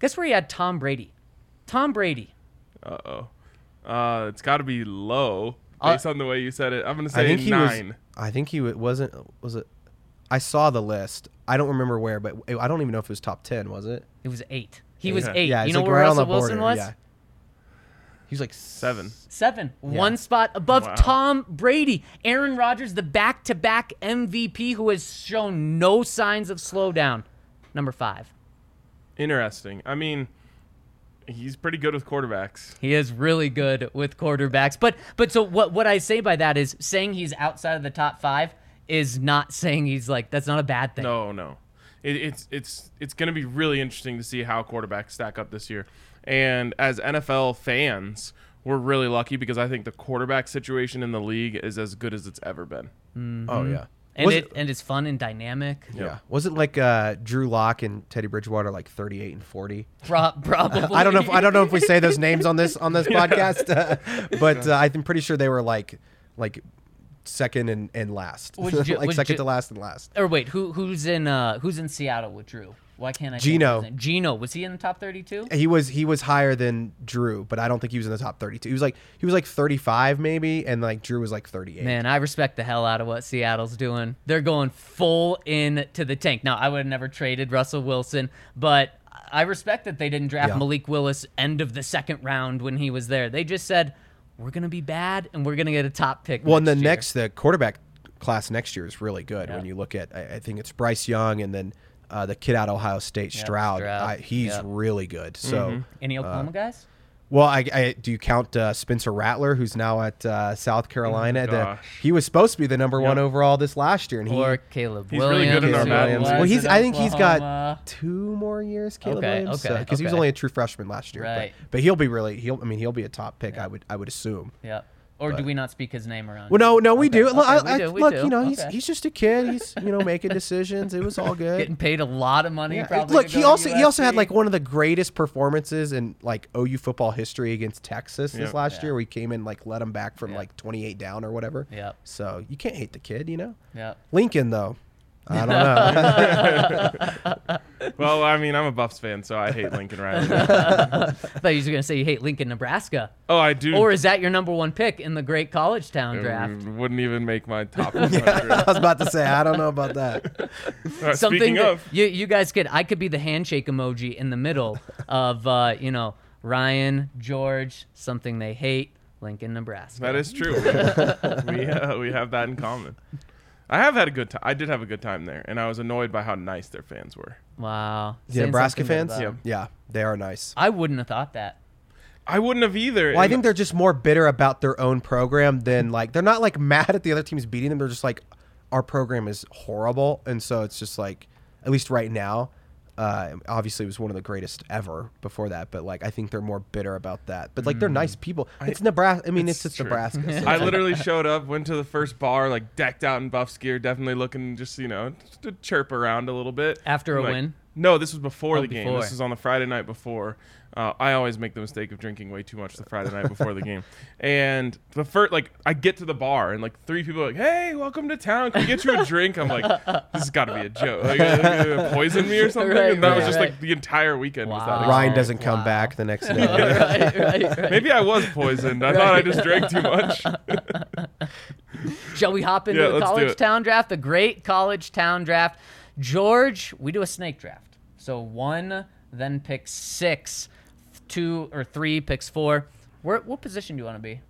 Guess where he had Tom Brady? Tom Brady. Uh oh. Uh, it's got to be low Uh, based on the way you said it. I'm gonna say I think he nine. was. I think he wasn't. Was it? I saw the list. I don't remember where, but I don't even know if it was top ten. Was it? It was eight. He was eight. Yeah, you know like where right Russell Wilson was? Yeah. He was like Seven. Seven. One spot above Wow. Tom Brady. Aaron Rodgers, the back to back MVP who has shown no signs of slowdown. Number five. Interesting. I mean, he's pretty good with quarterbacks. He is really good with quarterbacks. But but so what what I say by that is saying he's outside of the top five is not saying he's like that's not a bad thing. No, no. It, it's it's it's going to be really interesting to see how quarterbacks stack up this year. And as NFL fans, we're really lucky because I think the quarterback situation in the league is as good as it's ever been. Oh mm-hmm. yeah. And Was it, and it's fun and dynamic. Yeah. Was it like uh, Drew Lock and Teddy Bridgewater like 38 and 40? Pro- probably. I don't know. If, I don't know if we say those names on this on this podcast, but uh, I'm pretty sure they were like like second and, and last, Would you- like would second you- to last and last. Or wait, who who's in uh who's in Seattle with Drew? Why can't I? Gino. of Geno. his name? Geno was he in the top thirty-two? He was he was higher than Drew, but I don't think he was in the top 32. He was like he was like 35 maybe, and like Drew was like 38. Man, I respect the hell out of what Seattle's doing. They're going full in to the tank. Now, I would have never traded Russell Wilson, but I respect that they didn't draft Yeah. Malik Willis end of the second round when he was there. They just said, we're going to be bad and we're going to get a top pick. Well, and the year." next the quarterback class next year is really good. Yeah. When you look at, I, I think it's Bryce Young, and then uh, the kid out of Ohio State, Stroud. Stroud. I, he's Yep. really good. So, Any Oklahoma guys? well, I, I do you count uh, Spencer Rattler, who's now at uh, South Carolina? the, he was supposed to be the number one overall this last year, and he. Or Caleb He's really Williams? good in our who Williams. Well, he's. I think he's got two more years. Caleb Okay, Williams, okay, because he was only a true freshman last year. Right. But, but he'll be really. He'll. I mean, he'll be a top pick. I would. I would assume. Yep. Or do we not speak his name around? Well, no, no, we Okay, do. Look, okay, I, we I- do, we look, do. you know, he's Okay. he's just a kid. He's you know making decisions. It was all good. Getting paid a lot of money. Yeah, Probably Look, he also he also had like one of the greatest performances in like OU football history against Texas this Yep. last Yeah. year. We came in like let him back from Yeah. like 28 down or whatever. Yep. So you can't hate the kid, you know. Yep. Lincoln though, I don't know. Well, I mean, I'm a Buffs fan, so I hate Lincoln Riley. I thought you were going to say you hate Lincoln, Nebraska. oh, I do. Or is that your number one pick in the great college town draft? Mm, Wouldn't even make my top 100. I was about to say I don't know about that. Uh, Something Speaking that of, you you guys could I could be the handshake emoji in the middle of uh, you know Ryan George something they hate Lincoln Nebraska. that is true. we uh, we have that in common. I have had a good time. I did have a good time there, and I was annoyed by how nice their fans were. wow. The Saying Nebraska something fans, about Yeah. yeah, they are nice. I wouldn't have thought that. I wouldn't have either. Well, I and- think they're just more bitter about their own program than like they're not like mad at the other teams beating them. They're just like our program is horrible, and so it's just like at least right now, Uh, obviously, it was one of the greatest ever before that, but like I think they're more bitter about that. But like they're nice people. It's Nebraska. I mean, it's, Mm. It's just true. Nebraska. so I literally showed up, went to the first bar, like decked out in Buffs gear, definitely looking just you know just to chirp around a little bit After a Like- win? No, this was before Oh, the game. before. This was on the Friday night before. Uh, I always make the mistake of drinking way too much the Friday night before the game. And the first, like, I get to the bar and like three people are like, "Hey, welcome to town. Can we get you a drink?" I'm like, "This has got to be a joke. Like, uh, uh, poison me or something." Right, and that was just right. like the entire weekend was that. Ryan doesn't come Wow. back the next day. right, right, right. Maybe I was poisoned. I thought I just drank too much. Shall we hop into Yeah, the college town draft? The great college town draft. George, we do a snake draft. So one, then pick six, two or three picks four. Where, what position do you want to be?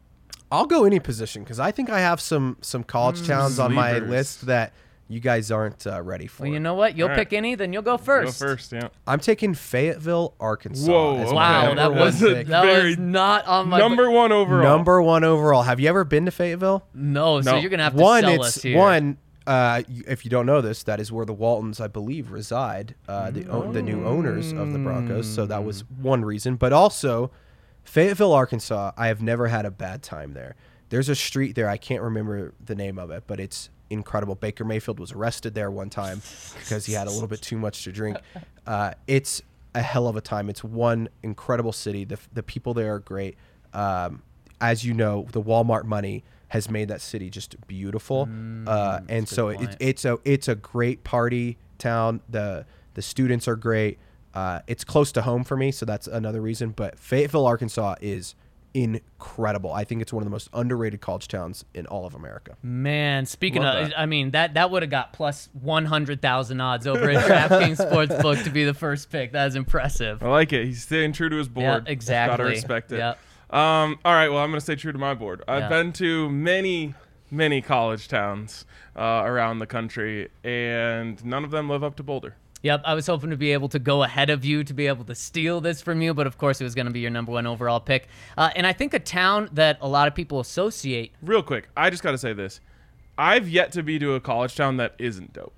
I'll go any position because I think I have some some college towns on my list that you guys aren't uh, ready for. Well, you know what? You'll All right. pick any, then you'll go Go first. first, yeah. I'm taking Fayetteville, Arkansas. Whoa, okay. Wow, that was one a- that Very was not on my Number one overall. number one overall. Have you ever been to Fayetteville? No, so No. you're gonna have to one, sell it's us here. one. Uh, if you don't know this, that is where the Waltons, I believe, reside. Uh, the o- the new owners of the Broncos. So that was one reason. But also, Fayetteville, Arkansas. I have never had a bad time there. There's a street there. I can't remember the name of it, but it's incredible. Baker Mayfield was arrested there one time because he had a little bit too much to drink. Uh, it's a hell of a time. It's one incredible city. The the people there are great. Um, as you know, the Walmart money has made that city just beautiful. uh, and so it, it's a it's a great party town. The the students are great. Uh, it's close to home for me, so that's another reason. But Fayetteville, Arkansas, is incredible. I think it's one of the most underrated college towns in all of America. Man, speaking Love of, that. I mean that that would have got plus one hundred thousand odds over at DraftKings Sportsbook to be the first pick. That is impressive. I like it. He's staying true to his board. Yeah, exactly. Gotta respect it. Yep. Um, all right. Well, I'm gonna stay true to my board. I've Yeah. been to many, many college towns uh, around the country, and none of them live up to Boulder. Yep, I was hoping to be able to go ahead of you to be able to steal this from you, but of course it was going to be your number one overall pick. Uh, and I think a town that a lot of people associate. Real quick, I just gotta say this: I've yet to be to a college town that isn't dope.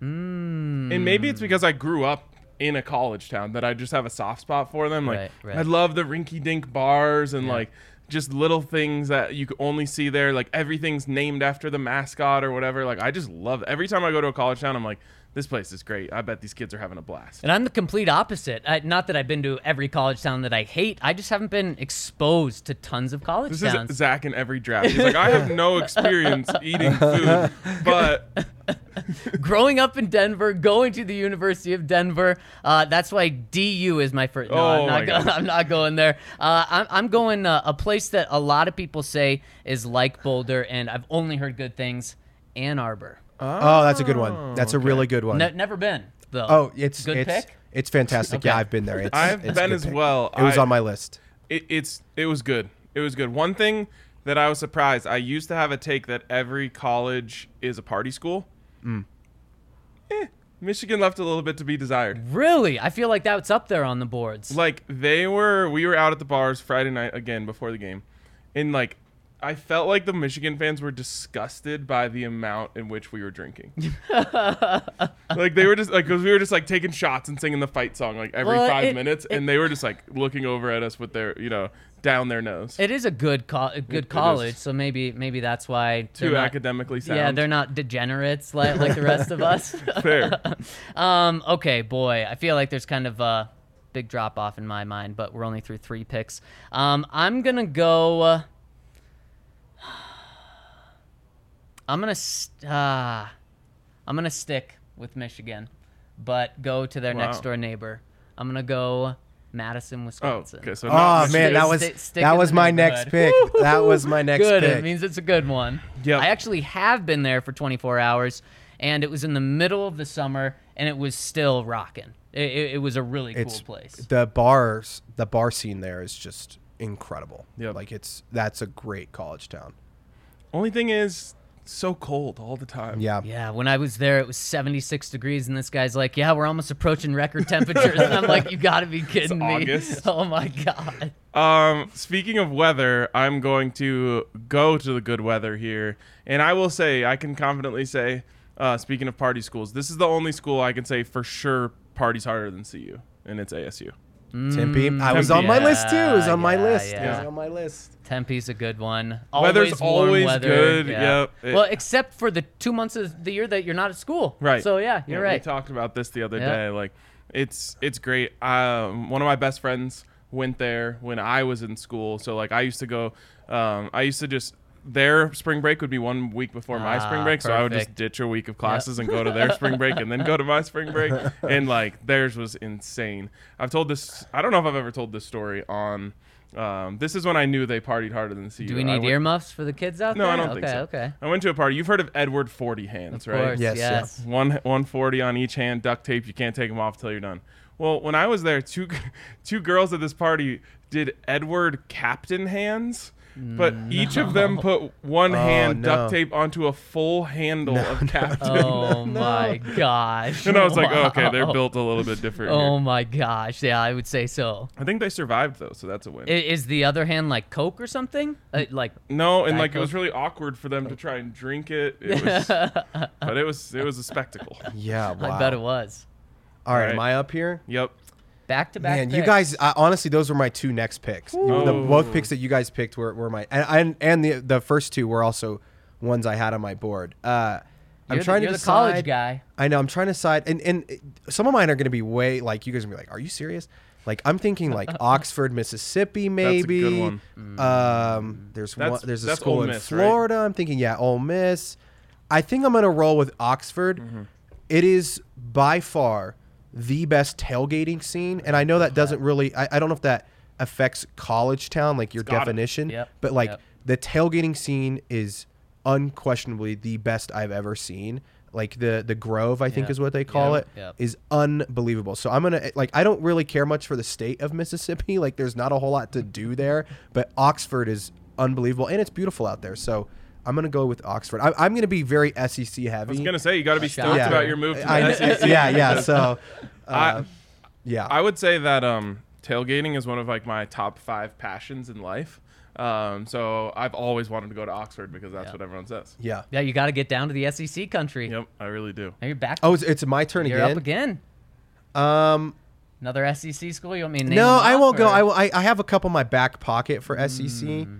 Mm. And maybe it's because I grew up in a college town that I just have a soft spot for them. Like Right, right. I love the rinky-dink bars and like just little things that you could only see there. Like everything's named after the mascot or whatever. Like I just love. Every time I go to a college town, I'm like, this place is great. I bet these kids are having a blast. And I'm the complete opposite. I, not that I've been to every college town that I hate. I just haven't been exposed to tons of college This towns. is Zach in every draft. He's like, I have no experience eating food, but Growing up in Denver, going to the University of Denver. Uh, that's why DU is my first. No, Oh I'm, not going, gosh. I'm not going there. Uh, I'm, I'm going uh, a place that a lot of people say is like Boulder, and I've only heard good things. Ann Arbor. Oh, that's a good one. That's a really good one. Ne- never been though. oh, it's good it's pick. it's fantastic. Yeah, I've been there. It's, I've it's a been as pick. well. It was I- on my list. it, it's it was good. It was good. One thing that I was surprised. I used to have a take that every college is a party school. Mm. Eh, Michigan left a little bit to be desired. Really, I feel like that's up there on the boards. Like they were, we were out at the bars Friday night again before the game, and like I felt like the Michigan fans were disgusted by the amount in which we were drinking. like they were just like, cause we were just like taking shots and singing the fight song like every Well, five it- minutes, and they were just like looking over at us with their, you know, down their nose. It is a good co- a good is. college, so maybe maybe that's why Too not- academically sound. Yeah, they're not degenerates like like the rest of us. fair. Um, okay, boy, I feel like there's kind of a big drop off in my mind, but we're only through three picks. Um, I'm gonna go. Uh, I'm gonna st- uh, I'm gonna stick with Michigan, but go to their Wow. next door neighbor. I'm gonna go Madison, Oh, Wisconsin. okay. So Oh man, that was Stick- stick that was my next pick. That was my next good. pick. It means it's a good one. Yep. I actually have been there for 24 hours, and it was in the middle of the summer, and it was still rocking. It, it, it was a really cool it's place. the bars. The bar scene there is just incredible. Yep. Like it's that's a great college town. Only thing is, so cold all the time. Yeah. Yeah, when I was there, it was 76 degrees, and this guy's like, "Yeah, we're almost approaching record temperatures," and I'm like, "You got to be kidding me!" August. Oh my god. Um, speaking of weather, I'm going to go to the good weather here, and I will say I can confidently say, uh, speaking of party schools, this is the only school I can say for sure parties harder than CU, and it's ASU. Tempe. I was on my list too. It was on my Yeah, list. It was on my list. Tempe's a good one. Weather's warm always weather, good, Yeah. yep. It- well, except for the two months of the year that you're not at school. Right. So yeah, you're Yeah, right. We talked about this the other Yeah. day. Like, it's it's great. Um, one of my best friends went there when I was in school. So like, I used to go. Um, I used to just their spring break would be one week before my spring Ah, break, so I would just ditch a week of classes and go to their spring break and then go to my spring break. And like theirs was insane. I've told this. I don't know if I've ever told this story on. Um, this is when I knew they partied harder than CU. Do we need went- earmuffs for the kids out No, there? No, I don't okay, think so. Okay. I went to a party. You've heard of Edward Forty Hands, Of right? course. Yes, yeah. Yes. one 140 on each hand, duct tape. You can't take them off till you're done. Well, when I was there, two two girls at this party did Edward Captain hands, but each of them put one hand no. duct tape onto a full handle of Captain. Oh my gosh. And I was like, oh, okay, they're Wow. built a little bit different. Oh here. my gosh. Yeah, I would say so. I think they survived though, so that's a win. I- Is the other hand like Coke or something? Uh, like no, and Diet like it was really awkward for them to try and drink it. It was, but it was it was a spectacle. Yeah. Wow. I bet it was. All right, All am. I up here? Yep. Back to back. Man, you guys, I, honestly, those were my two next picks. The, both picks that you guys picked were, were my, and, and and the the first two were also ones I had on my board. Uh, I'm You're trying the, to you're the college decide- guy. I know I'm trying to decide, and and some of mine are going to be way like you guys are gonna be like, are you serious? Like I'm thinking like Oxford, Mississippi, a maybe. good one. Um, there's one, there's a school Ole in Miss, right? Florida. I'm thinking yeah, Ole Miss. I think I'm gonna roll with Oxford. Mm-hmm. It is by far the best tailgating scene, and I know that doesn't really. I, I don't know if that affects college town, like your definition. Yep, But like yep. the tailgating scene is unquestionably the best I've ever seen. Like the the Grove, I think Yep, is what they call it, is unbelievable. So I'm gonna like I don't really care much for the state of Mississippi. Like there's not a whole lot to do there, but Oxford is unbelievable and it's beautiful out there. So I'm gonna go with Oxford. I, I'm gonna be very SEC heavy. I was gonna say you got to be stoked Yeah. about your move to the I- SEC. yeah, yeah. So uh, I- yeah, I would say that um, tailgating is one of like my top five passions in life. Um, so I've always wanted to go to Oxford because that's Yeah. what everyone says. yeah. Yeah, you got to get down to the SEC country. Yep, I really do. Now you're back. Oh, it's, it's my turn you're again. up again. Um, Another SEC school. You want me to name no, I won't go. or- I, will, I I have a couple in my back pocket for SEC. Hmm.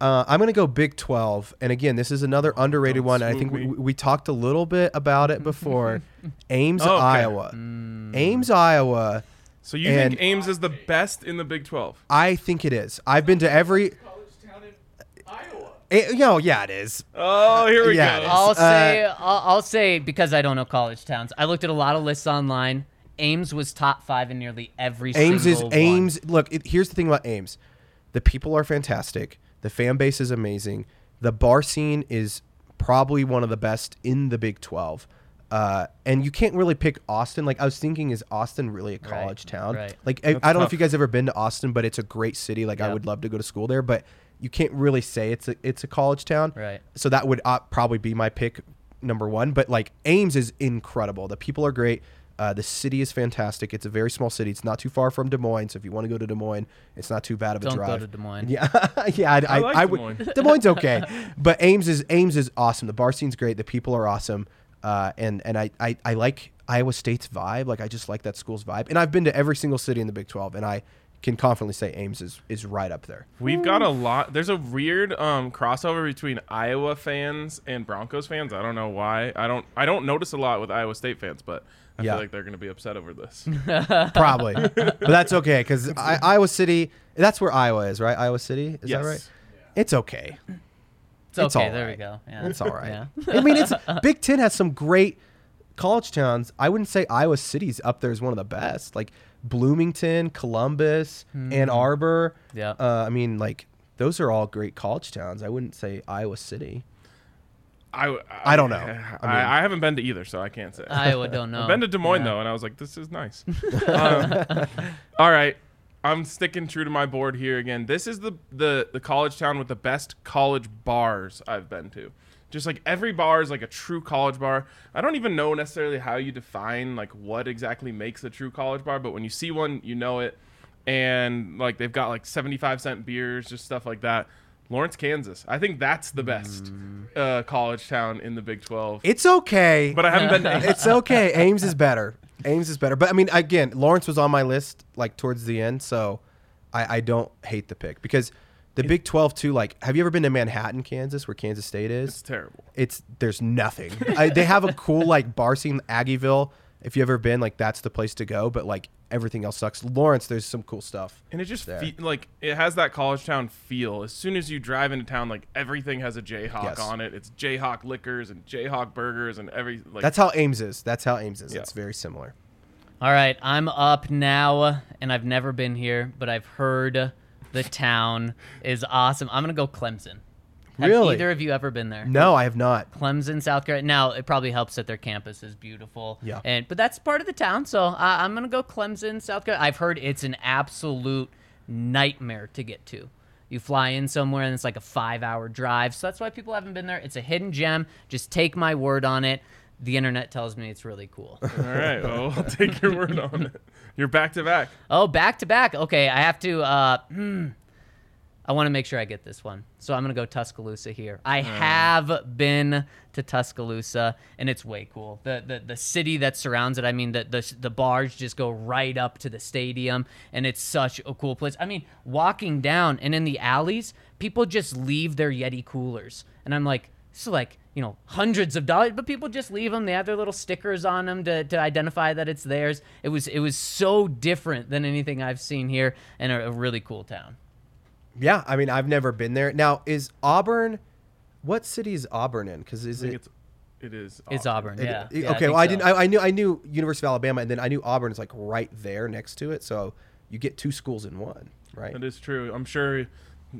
Uh, I'm gonna go Big 12, and again, this is another underrated one. I think we, we talked a little bit about it before. Ames, Oh, okay. Iowa. Hmm. Ames, Iowa. So you And- think Ames is the best in the Big 12? I think it is. I've been to every. College town in Iowa. Eh, you know, yeah, it is. Oh, here we Yeah, go. I'll Uh, say I'll, I'll say because I don't know college towns. I looked at a lot of lists online. Ames was top five in nearly every Ames is single one. Ames. Look, it, here's the thing about Ames. The people are fantastic. The fan base is amazing. The bar scene is probably one of the best in the Big 12. Uh, and you can't really pick Austin. Like I was thinking, is Austin really a college town? right. Like I, I don't know if you guys ever been to Austin, but it's a great city. Like I would love to go to school there, but you can't really say it's a it's a college town. Right. So that would uh, probably be my pick number one. But like Ames is incredible. The people are great. Uh, the city is fantastic. It's a very small city. It's not too far from Des Moines. So if you want to go to Des Moines, it's not too bad of a Don't go drive. to Des Moines. Yeah, yeah. I, I, like I Des would. Moines. Des Moines okay, but Ames is Ames is awesome. The bar scene's great. The people are awesome. Uh, and and I, I I like Iowa State's vibe. Like I just like that school's vibe. And I've been to every single city in the Big 12, and I can confidently say Ames is is right up there. We've got a lot. There's a weird um, crossover between Iowa fans and Broncos fans. I don't know why. I don't. I don't notice a lot with Iowa State fans, but I Yeah. feel like they're going to be upset over this. Probably, but that's okay because Iowa City. That's where Iowa is, right? Iowa City. Is Yes. that right? It's okay. It's okay. It's all there we go. Yeah. It's all right. Yeah. I mean, it's Big Ten has some great college towns. I wouldn't say Iowa City's up there is one of the best. Like Bloomington, Columbus, Ann Arbor. Yeah. Uh, I mean, like those are all great college towns. I wouldn't say Iowa City. I, I don't know. I, I mean- I, haven't been to either, so I can't say. Iowa don't know. I've been to Des Moines Yeah. though, and I was like, "This is nice." um, all right, I'm sticking true to my board here again. This is the the the college town with the best college bars I've been to. Just like every bar is like a true college bar. I don't even know necessarily how you define like what exactly makes a true college bar, but when you see one, you know it. And like they've got like 75 cent beers, just stuff like that. Lawrence, Kansas. I think that's the best uh, college town in the Big 12. It's okay. but I haven't been to it's okay. Ames is better. Ames is better, but I mean, again, Lawrence was on my list like towards the end, so I, I don't hate the pick because the Big Twelve too. Like, have you ever been to Manhattan, Kansas, where Kansas State is? It's terrible. It's there's nothing. I, they have a cool like bar scene, Aggieville. If you ever been, like that's the place to go. But like everything else sucks. Lawrence, there's some cool stuff. And it just fe- like it has that college town feel. As soon as you drive into town, like everything has a Jayhawk Yes. on it. It's Jayhawk liquors and Jayhawk burgers and every like. That's how Ames is. That's how Ames is. Yeah. It's very similar. All right, I'm up now, and I've never been here, but I've heard the town is awesome. I'm gonna go Clemson. Have Really? either of you ever been there? No, I have not. Clemson, South Carolina. Now it probably helps that their campus is beautiful. Yeah. And but that's part of the town, so uh, I'm gonna go Clemson, South Carolina. I've heard it's an absolute nightmare to get to. You fly in somewhere and it's like a five-hour drive, so that's why people haven't been there. It's a hidden gem. Just take my word on it. The internet tells me it's really cool. All right, well, I'll take your word on it. You're back to back. Oh, back to back. Okay, I have to. Uh, hmm. I want to make sure I get this one, so I'm gonna go Tuscaloosa here. I have been to Tuscaloosa, and it's way cool. The the, the city that surrounds it. I mean, the, the the bars just go right up to the stadium, and it's such a cool place. I mean, walking down and in the alleys, people just leave their Yeti coolers, and I'm like, this is like you know hundreds of dollars, but people just leave them. They have their little stickers on them to, to identify that it's theirs. It was it was so different than anything I've seen here, and a, a really cool town. Yeah, I mean, I've never been there. Now, is Auburn? What city is Auburn in? Because is I think it? it's it is. It's Auburn, it- yeah. it- Yeah, okay, think well, I so. didn't. I, I knew. I knew University of Alabama, and then I knew Auburn is like right there next to it. So you get two schools in one, right? That is true. I'm sure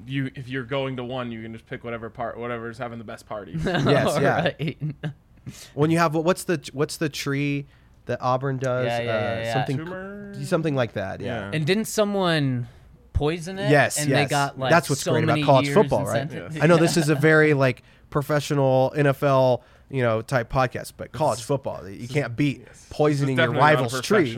you if you're going to one, you can just pick whatever part, whatever's having the best party. Yes, yeah. Right. When you have what's the what's the tree that Auburn does? Yeah, yeah, yeah, uh, yeah. Something, Toomer? something like that. Yeah. Yeah. And didn't someone poison it? Yes, and they yes. got like That's what's so great about college football, right? sentence- Yes. I know this is a very like professional NFL, you know, type podcast, but college football, you can't beat poisoning your definitely not a rival's tree.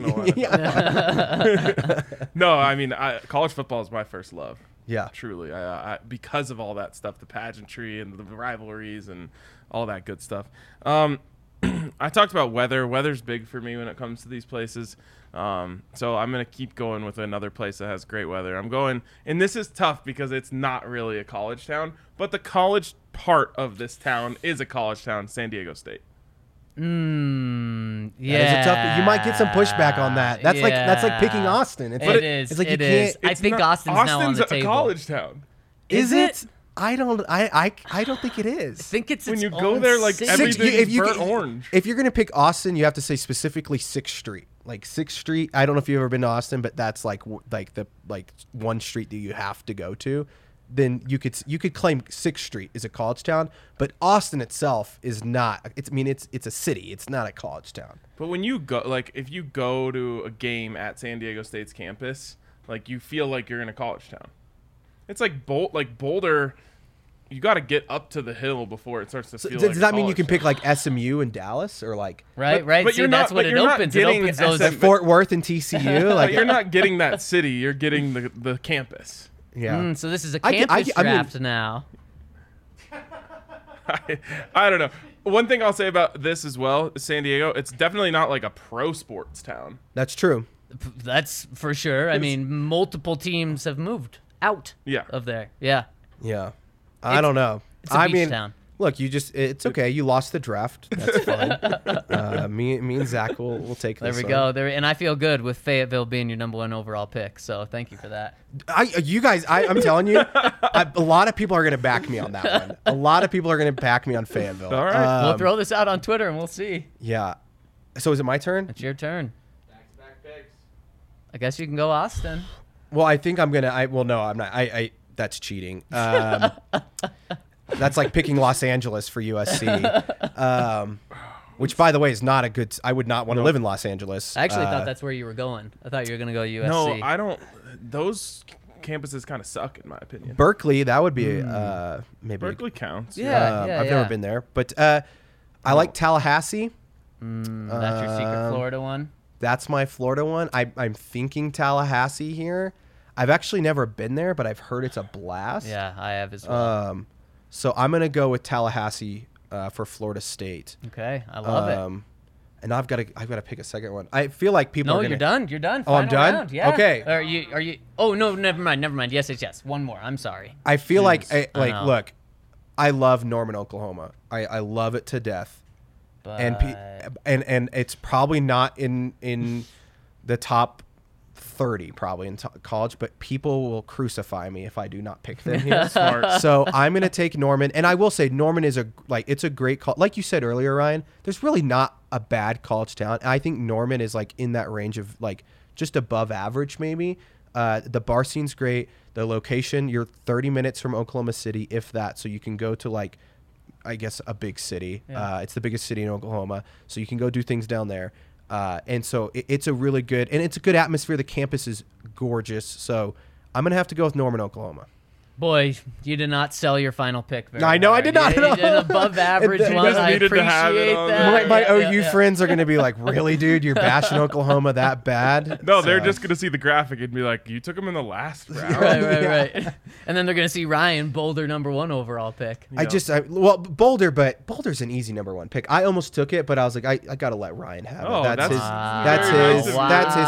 no, I mean, I, college football is my first love. yeah. Truly, I, I, because of all that stuff, the pageantry and the rivalries and all that good stuff. Um, I talked about weather. Weather's big for me when it comes to these places. Um, so I'm gonna keep going with another place that has great weather. I'm going, and this is tough because it's not really a college town, but the college part of this town is a college town, San Diego State. Mm, yeah. That is a tough. You might get some pushback on that. That's like that's like picking Austin. It's It like, is, It's like it you is. can't. I think not- Austin's now on the a table. college town. Is, Is it? it? I don't. I, I. I don't think it is. I think it's When its you go there, like, city. every- Sixth- everything's burnt get- orange. If you're gonna pick Austin, you have to say specifically Sixth Street. Like Sixth Street. I don't know if you've ever been to Austin, but that's like like the like one street that you have to go to. Then you could you could claim Sixth Street is a college town, but Austin itself is not. It's I mean it's it's a city. It's not a college town. But when you go, like, if you go to a game at San Diego State's campus, like, you feel like you're in a college town. It's like Bolt like Boulder. You got to get up to the hill before it starts to feel. does like a that mean you can pick like SMU and Dallas or like right, but- right. but See, you're that's not- what but it you're not opens. It getting opens those. SM Fort Worth and TCU? Like you're not getting that city. You're getting the the campus. Mm, yeah. so this is a campus I get- I mean- draft now. I, I don't know. One thing I'll say about this as well, San Diego, it's definitely not like a pro sports town. That's true. P- That's for sure. I mean, multiple teams have moved out Yeah. of there. Yeah. Yeah. I don't know. it's a I beach mean, town. look, you just it's okay. You lost the draft. That's fine. uh, me, me and Zach will will take this. There this. we go. There, and I feel good with Fayetteville being your number one overall pick. So thank you for that. I, you guys, I, I'm telling you, I, a lot of people are going to back me on that one. A lot of people are going to back me on Fayetteville. All right. we'll Um, throw this out on Twitter and we'll see. Yeah. So is it my turn? It's your turn. Back to back picks. I guess you can go Austin. Well, I think I'm gonna. I well, no, I'm not. I. I that's cheating. Um, that's like picking Los Angeles for USC. Um, which, by the way, is not a good. I would not want to live in Los Angeles. I actually Uh, thought that's where you were going. I thought you were going to go USC. No, I don't. Those campuses kind of suck, in my opinion. Berkeley. That would be uh, maybe. Berkeley counts. Yeah. Um, I've never been there, but uh, I like Tallahassee. Mm, that's your secret Um, Florida one. That's my Florida one. I, I'm thinking Tallahassee here. I've actually never been there, but I've heard it's a blast. Yeah, I have as well. Um, so I'm gonna go with Tallahassee uh, for Florida State. okay, I love it. Um, and I've got to I've got to pick a second one. I feel like people. No, are gonna, you're done. You're done. Oh, I'm done? round, Yeah. Okay. Are you? Are you? Oh no, never mind. Never mind. Yes, yes, yes. One more. I'm sorry. I feel like I, I like know. look, I love Norman, Oklahoma. I, I love it to death, But and pe- and and it's probably not in in the top thirty probably in to college, but people will crucify me if I do not pick them here. Smart. so I'm gonna take Norman, and I will say Norman is a like it's a great call. Like you said earlier, Ryan, there's really not a bad college town. I think Norman is like in that range of like just above average, maybe. Uh, the bar scene's great. The location, you're 30 minutes from Oklahoma City, if that. So you can go to like, I guess, a big city. Uh, it's the biggest city in Oklahoma, so you can go do things down there. Uh, and so it, it's a really good, and it's a good atmosphere. The campus is gorgeous. So I'm gonna have to go with Norman, Oklahoma. Boy, you did not sell your final pick. Very I know, I did not You, you did an above average You one. I needed to it appreciate that. My, my Yeah, OU yeah, yeah. friends are gonna be like, "Really, dude? You're bashing Oklahoma that bad?" No, they're just gonna see the graphic and be like, "You took him in the last round." Right, right, right. And then they're gonna see Ryan Boulder number one overall pick. I just, I, well, Boulder, but Boulder's an easy number one pick. I almost took it, but I was like, I, I gotta let Ryan have Oh, it. That's, that's his, Wow. that's very his, Wow. that's his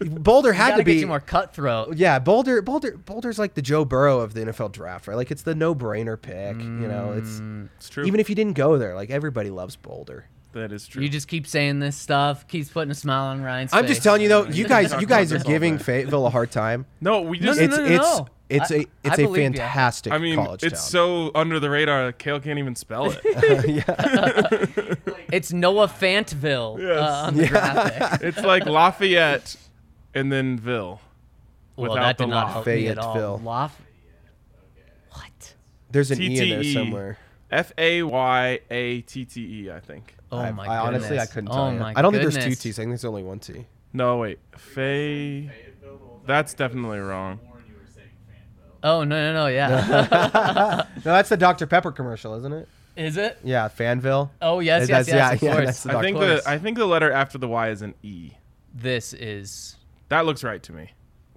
place. But Boulder had gotta be more cutthroat. Yeah, Boulder, Boulder, Boulder's like the Joe Burrow of the NFL draft, right? Like it's the no-brainer pick. You know, it's It's true. even if you didn't go there, like everybody loves Boulder. that is true. You just keep saying this stuff, keeps putting a smile on Ryan's face. I'm face. just telling you though, you guys, you guys are giving. Fayetteville a hard time. no, we No, just. no, It's no, it's no. it's I- a it's I a believe ya. fantastic I mean, college it's town. so under the radar. Kale can't even spell it. Yeah, It's Noah Fantville Yes. uh, on the graphic. it's like Lafayette, and then Ville. Well, without that the did not law. help me at all. Fayetteville. Lof- what? There's an e in there somewhere. F A Y A T T E, I think. Oh I, my I honestly I couldn't oh tell you. my I don't think there's two T's. I think there's only one T. No, wait. Fay. That's definitely wrong. Oh no no no yeah. No, that's the Dr Pepper commercial, isn't it? Is it? Yeah, Fanville. Oh yes That's- yes yes. yeah, of yeah, that's the I think course. the I think the letter after the Y is an E. This is That looks right to me.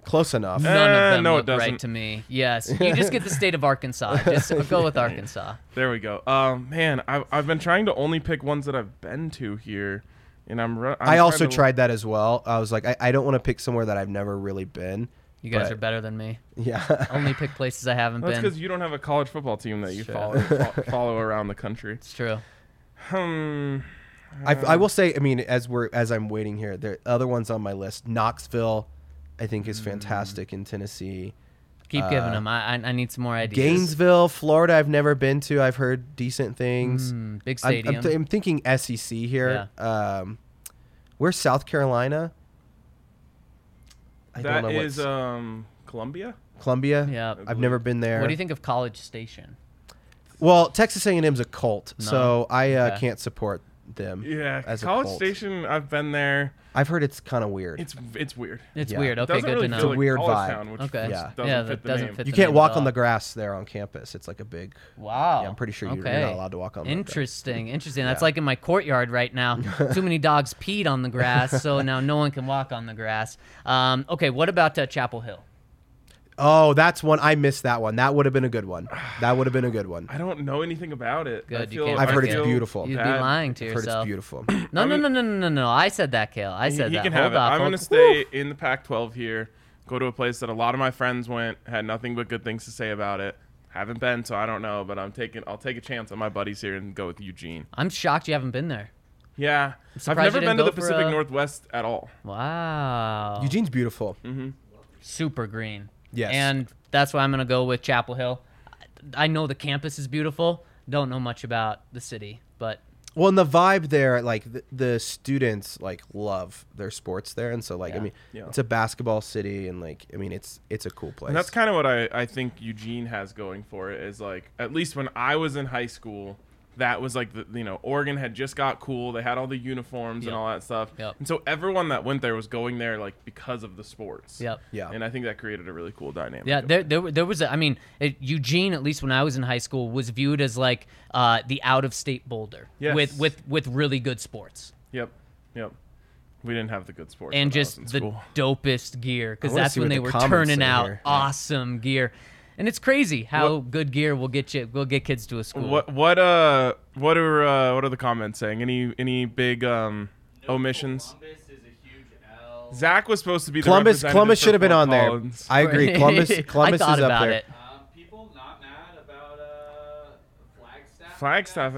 Close enough. none Eh, of them no, it doesn't. right to me. Yes, you just get the state of Arkansas. Just go with Arkansas. There we go. Um, man, I've, I've been trying to only pick ones that I've been to here, and I'm. ru- I'm I also to- tried that as well. I was like, I, I don't want to pick somewhere that I've never really been. You guys But- are better than me. Yeah. Only pick places I haven't That's been. because you don't have a college football team that you Sure. follow follow around the country. It's true. Hmm. I, I will say, I mean, as we're as I'm waiting here, there are other ones on my list. Knoxville, I think, is fantastic in Tennessee. Keep Uh, giving them. I, I I need some more ideas. Gainesville, Florida, I've never been to. I've heard decent things. Mm, big I'm, stadium. I'm, th- I'm thinking SEC here. Um, where's South Carolina? I That don't know is what's um Columbia. Columbia. Yeah. I I've never been there. what do you think of College Station? Well, Texas A&M's a cult, No. so I uh, Okay. can't support them. Yeah, as a College cult. Station. I've been there. I've heard it's kind of weird. It's it's weird. It's Yeah. weird. It Okay, doesn't good really to feel know. a like weird college vibe. Town, which Okay. Yeah. doesn't Yeah, fit that the doesn't name. fit you the can't name walk at on all. the grass there on campus. It's like a big. Wow. Yeah, I'm pretty sure you're okay. not allowed to walk on. the grass. Interesting, interesting. That's Yeah. like in my courtyard right now. Too many dogs peed on the grass, so now no one can walk on the grass. Um, okay, what about uh, Chapel Hill? Oh, that's one. I missed that one. That would have been a good one. That would have been a good one. I don't know anything about it. I Good, you feel- can't I I've heard it's it. beautiful. You'd be bad. lying to I've heard yourself. it's beautiful. No, no, no, no, no, no, no. I said that, Kale. I He, said he that. can Hold have it. up, I'm hold- gonna stay in the Pac-12 here. Go to a place that a lot of my friends went, had nothing but good things to say about it. Haven't been, so I don't know. But I'm taking. I'll take a chance on my buddies here and go with Eugene. I'm shocked you haven't been there. Yeah, I've surprised never you been didn't to the go for Pacific a- Northwest at all. Wow. Eugene's beautiful. Mm-hmm. super green. Yes. And that's why I'm going to go with Chapel Hill. I know the campus is beautiful. Don't know much about the city, but Well, and the vibe there, like the, the students, like love their sports there, and so like I mean, Yeah. it's a basketball city, and like I mean, it's it's a cool place. And that's kind of what I, I think Eugene has going for it is like at least when I was in high school, that was like the you know Oregon had just got cool. They had all the uniforms Yep. and all that stuff. Yep. And so everyone that went there was going there like because of the sports. yep. yeah. And I think that created a really cool dynamic. Yeah, there, there, there was. A, I mean, it, Eugene, at least when I was in high school, was viewed as like uh, the out-of-state Boulder Yes. with with with really good sports Yep. Yep. We didn't have the good sports. and just the school. dopest gear because that's when what they the were turning out here. Yeah. awesome gear. And it's crazy how good gear will get you will get kids to a school. What what uh what are uh, what are the comments saying? Any any big um omissions? Columbus is a huge L Zac was supposed to be the Columbus Columbus should have been Fort on there. I agree. Columbus Columbus I thought is up about there. it. Um, people not mad about uh, Flagstaff. Flagstaff.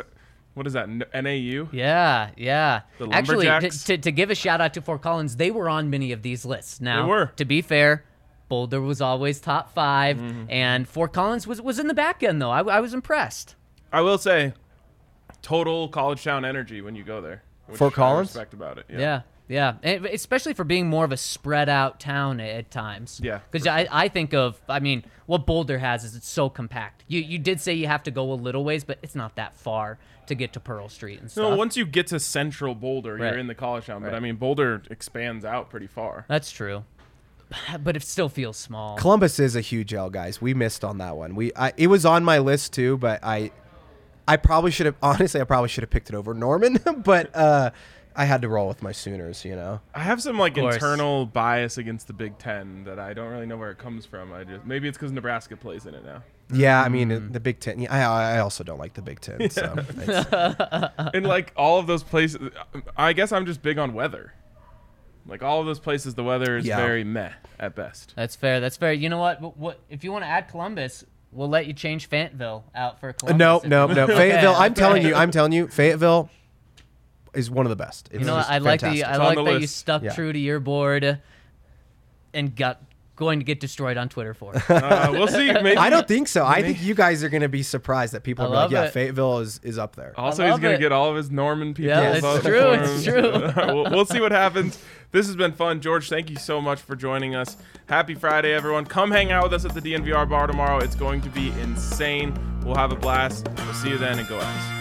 What is that? NAU? Yeah, yeah. The Actually, to, Lumberjacks? to, to give a shout out to Fort Collins, they were on many of these lists. Now, They were. to be fair, Boulder was always top 5 Mm-hmm. and Fort Collins was was in the back end though. I, I was impressed. I will say, total college town energy when you go there. which Fort I Collins? Respect about it. Yeah. Yeah, And especially for being more of a spread out town at, at times. Yeah, because for I, I think of I mean what Boulder has is it's so compact. You you did say you have to go a little ways, but it's not that far to get to Pearl Street and stuff. No, once you get to central Boulder, Right. you're in the college town. But I mean, Boulder expands out pretty far. That's true, but it still feels small. Columbus is a huge L, guys. We missed on that one. We I, it was on my list too, but I I probably should have honestly I probably should have picked it over Norman, but uh, I had to roll with my Sooners. You know. I have some like internal bias against the Big Ten that I don't really know where it comes from. I just maybe it's because Nebraska plays in it now. Yeah, I mean the Big Ten. Yeah, I, I also don't like the Big Ten. So it's- and like all of those places, I guess I'm just big on weather. Like all of those places, the weather is Yeah. very meh at best. That's fair. That's fair. You know what? What, what if you want to add Columbus? We'll let you change Fayetteville out for Columbus. no, if no, no. Fayetteville. I'm telling you. I'm telling you. Fayetteville is one of the best. It's You know, what? just I like the. I It's like the that you stuck Yeah. true to your board, and got going to get destroyed on Twitter for. it. Uh, we'll see. Maybe I don't think so. I think you guys are going to be surprised that people I are like, love yeah, it. Fayetteville is, is up there. Also, he's gonna get all of his Norman people. Yeah, it's true, for it's true. we'll, we'll see what happens. This has been fun, George. Thank you so much for joining us. Happy Friday, everyone. Come hang out with us at the DNVR bar tomorrow. It's going to be insane. We'll have a blast. We'll see you then, and go Avs.